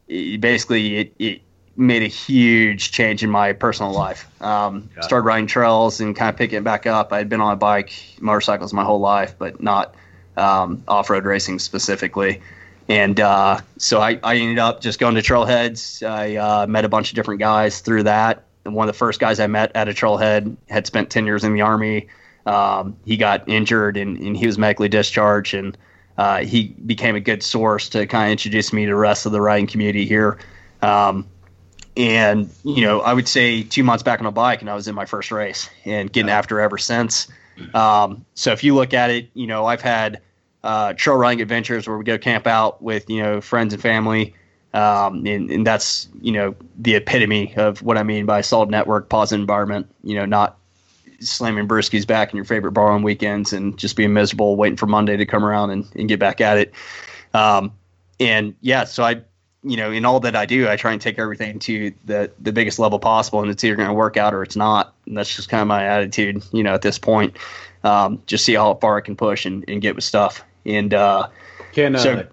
it, basically it, it made a huge change in my personal life. Um, started riding trails and kind of picking it back up. I had been on a bike, motorcycles my whole life, but not um, off road racing specifically. And uh, so I, I, ended up just going to trailheads. I uh, met a bunch of different guys through that. And one of the first guys I met at a trailhead had spent 10 years in the Army. Um, he got injured and, and, he was medically discharged. And uh, he became a good source to kind of introduce me to the rest of the riding community here. Um, and, you know, I would say two months back on a bike and I was in my first race and getting after ever since. Um, so if you look at it, you know, I've had uh, trail running adventures where we go camp out with, you know, friends and family. Um, and, and that's you know the epitome of what I mean by solid network, positive environment. You know, not slamming brewskis back in your favorite bar on weekends and just being miserable, waiting for Monday to come around and, and get back at it. Um, and yeah, so I, you know, in all that I do, I try and take everything to the the biggest level possible, and it's either going to work out or it's not. And that's just kind of my attitude, you know, at this point. Um, just see how far I can push and, and get with stuff. And uh, can uh, so,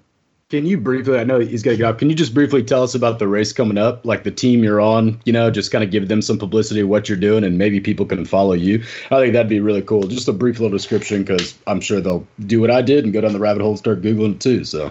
can you briefly? I know he's going to get up. Can you just briefly tell us about the race coming up, like the team you're on? You know, just kind of give them some publicity what you're doing, and maybe people can follow you. I think that'd be really cool. Just a brief little description, because I'm sure they'll do what I did and go down the rabbit hole and start googling it too. So,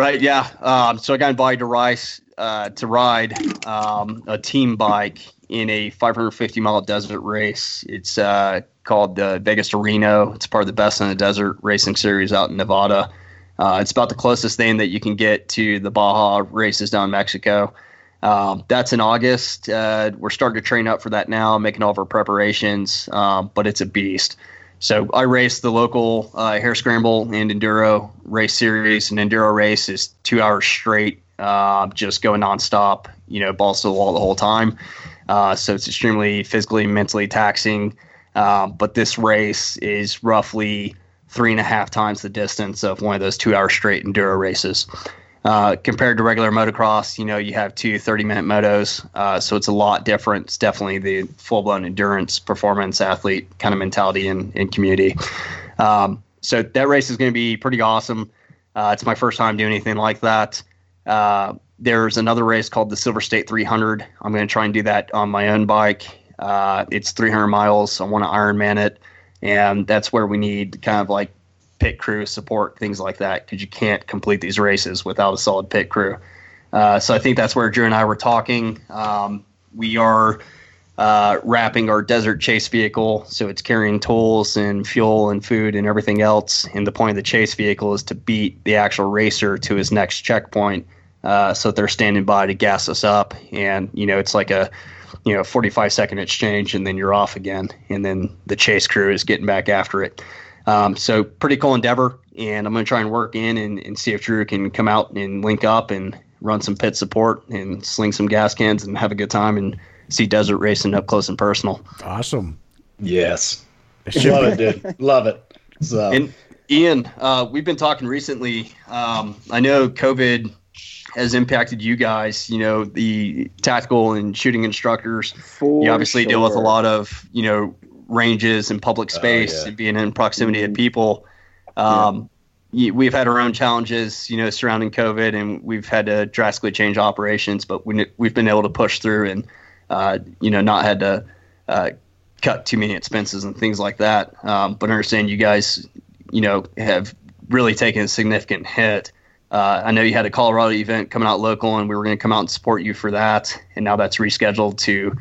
right, yeah. Um, so I got invited to Rice uh, to ride um, a team bike in a 550 mile desert race. It's uh, called the Vegas to Reno. It's part of the Best in the Desert racing series out in Nevada. Uh, it's about the closest thing that you can get to the Baja races down in Mexico. Um, that's in August. Uh, we're starting to train up for that now, making all of our preparations, um, but it's a beast. So I race the local uh, hare scramble and enduro race series. An enduro race is two hours straight, uh, just going nonstop, you know, balls to the wall the whole time. Uh, so it's extremely physically, mentally taxing. Um, but this race is roughly three and a half times the distance of one of those two hour straight enduro races. Uh, compared to regular motocross, you know, you have two 30 minute motos. Uh, so it's a lot different. It's definitely the full blown endurance performance athlete kind of mentality and, and community. Um, so that race is going to be pretty awesome. Uh, it's my first time doing anything like that. Uh, there's another race called the Silver State 300. I'm going to try and do that on my own bike. Uh, it's 300 miles. I want to Ironman it and that's where we need kind of like pit crew support, things like that, because you can't complete these races without a solid pit crew. Uh, so I think that's where Drew and I were talking. Um, we are uh, wrapping our desert chase vehicle, so it's carrying tools and fuel and food and everything else. And the point of the chase vehicle is to beat the actual racer to his next checkpoint, uh, so they're standing by to gas us up. And you know, it's like a you know 45 second exchange and then you're off again and then the chase crew is getting back after it um, so pretty cool endeavor and i'm going to try and work in and, and see if drew can come out and link up and run some pit support and sling some gas cans and have a good time and see desert racing up close and personal. Awesome. Yes. Love it dude. Love it. So. And ian uh, we've been talking recently. Um, i know covid has impacted you guys. You know, the tactical and shooting instructors. For you obviously sure. deal with a lot of you know ranges and public oh, space oh, yeah. and being in proximity mm-hmm. of people. Um, yeah. We've had our own challenges, you know, surrounding COVID, and we've had to drastically change operations. But we, we've been able to push through, and uh, you know, not had to uh, cut too many expenses and things like that. Um, but understand you guys, you know, have really taken a significant hit uh, I know you had a Colorado event coming out local, and we were going to come out and support you for that. And now that's rescheduled to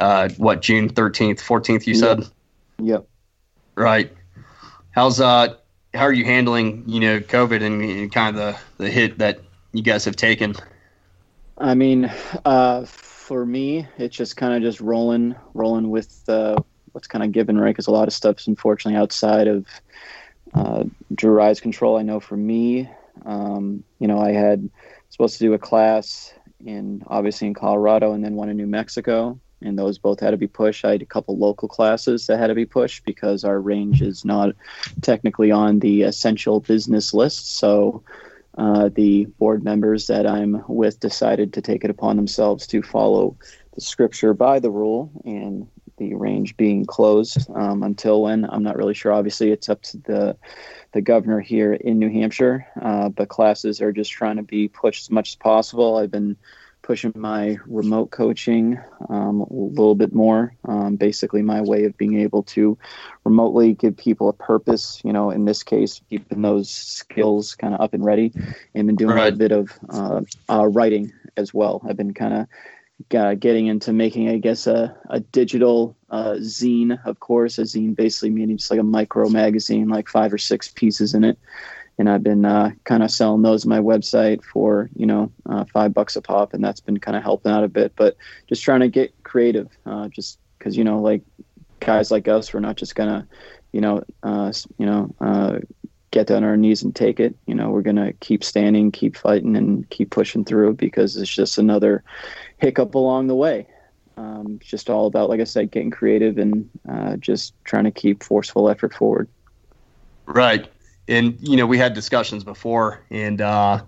uh, what June thirteenth, fourteenth. You said. Yep. Right. How's uh how are you handling you know COVID and, and kind of the the hit that you guys have taken? I mean, uh, for me, it's just kind of just rolling, rolling with uh, what's kind of given, right? Because a lot of stuff's unfortunately outside of uh, Drew Rise control. I know for me, um, you know, I had supposed to do a class in obviously in Colorado and then one in New Mexico, and those both had to be pushed. I had a couple local classes that had to be pushed because our range is not technically on the essential business list. So uh, the board members that I'm with decided to take it upon themselves to follow the scripture by the rule and the range being closed um, until when I'm not really sure. Obviously, it's up to the the governor here in New Hampshire. Uh, but classes are just trying to be pushed as much as possible. I've been pushing my remote coaching um, a little bit more. Um, basically, my way of being able to remotely give people a purpose. You know, in this case, keeping those skills kind of up and ready, and been doing right. a bit of uh, uh, writing as well. I've been kind of uh, getting into making, I guess, a, a digital uh, zine, of course. A zine basically meaning just like a micro magazine, like five or six pieces in it. And I've been uh, kind of selling those on my website for, you know, uh, five bucks a pop. And that's been kind of helping out a bit. But just trying to get creative, uh, just because, you know, like guys like us, we're not just to, you know, uh, you know, get down on our knees and take it. You know, we're gonna keep standing, keep fighting, and keep pushing through because it's just another hiccup along the way. Um, it's just all about, like I said, getting creative and uh, just trying to keep forceful effort forward. Right, and you know, we had discussions before, and uh,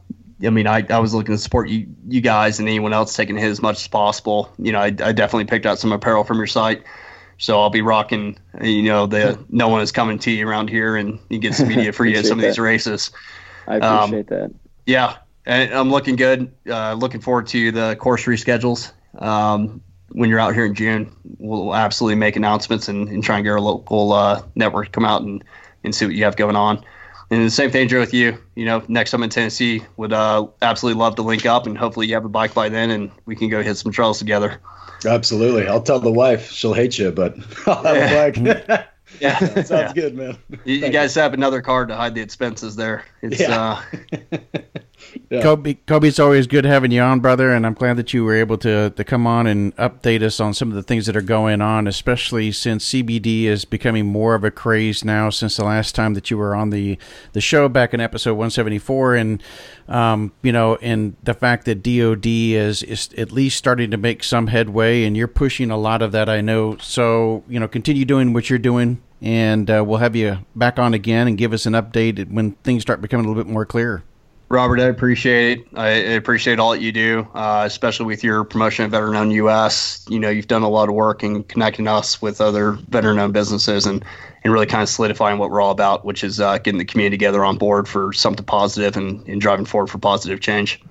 I mean, I, I was looking to support you you guys and anyone else taking hit as much as possible. You know, I, I definitely picked out some apparel from your site. So I'll be rocking, you know, the no one is coming to you around here, and you get some media for you at some of these races. I appreciate um, that. Yeah, and I'm looking good. Uh, looking forward to the course reschedules. Um, when you're out here in June, we'll absolutely make announcements and, and try and get our local uh, network to come out and, and see what you have going on. And the same thing, Joe, with you. You know, next time in Tennessee, would uh, absolutely love to link up, and hopefully you have a bike by then, and we can go hit some trails together. Absolutely. I'll tell the wife. She'll hate you, but I'll have yeah. a bike. yeah. Sounds yeah. good, man. You, you, guys have another card to hide the expenses there. It's yeah. uh yeah. Coby, Coby, it's always good having you on, brother, and I'm glad that you were able to to come on and update us on some of the things that are going on, especially since CBD is becoming more of a craze now. Since the last time that you were on the the show back in episode 174, and um, you know, and the fact that DoD is is at least starting to make some headway, and you're pushing a lot of that, I know. So you know, continue doing what you're doing, and uh, we'll have you back on again and give us an update when things start becoming a little bit more clear. Robert, I appreciate it. I appreciate all that you do, uh, especially with your promotion of Veteran Owned US. You know, you've done a lot of work in connecting us with other veteran owned businesses and, and really kind of solidifying what we're all about, which is uh, getting the community together on board for something positive and, and driving forward for positive change.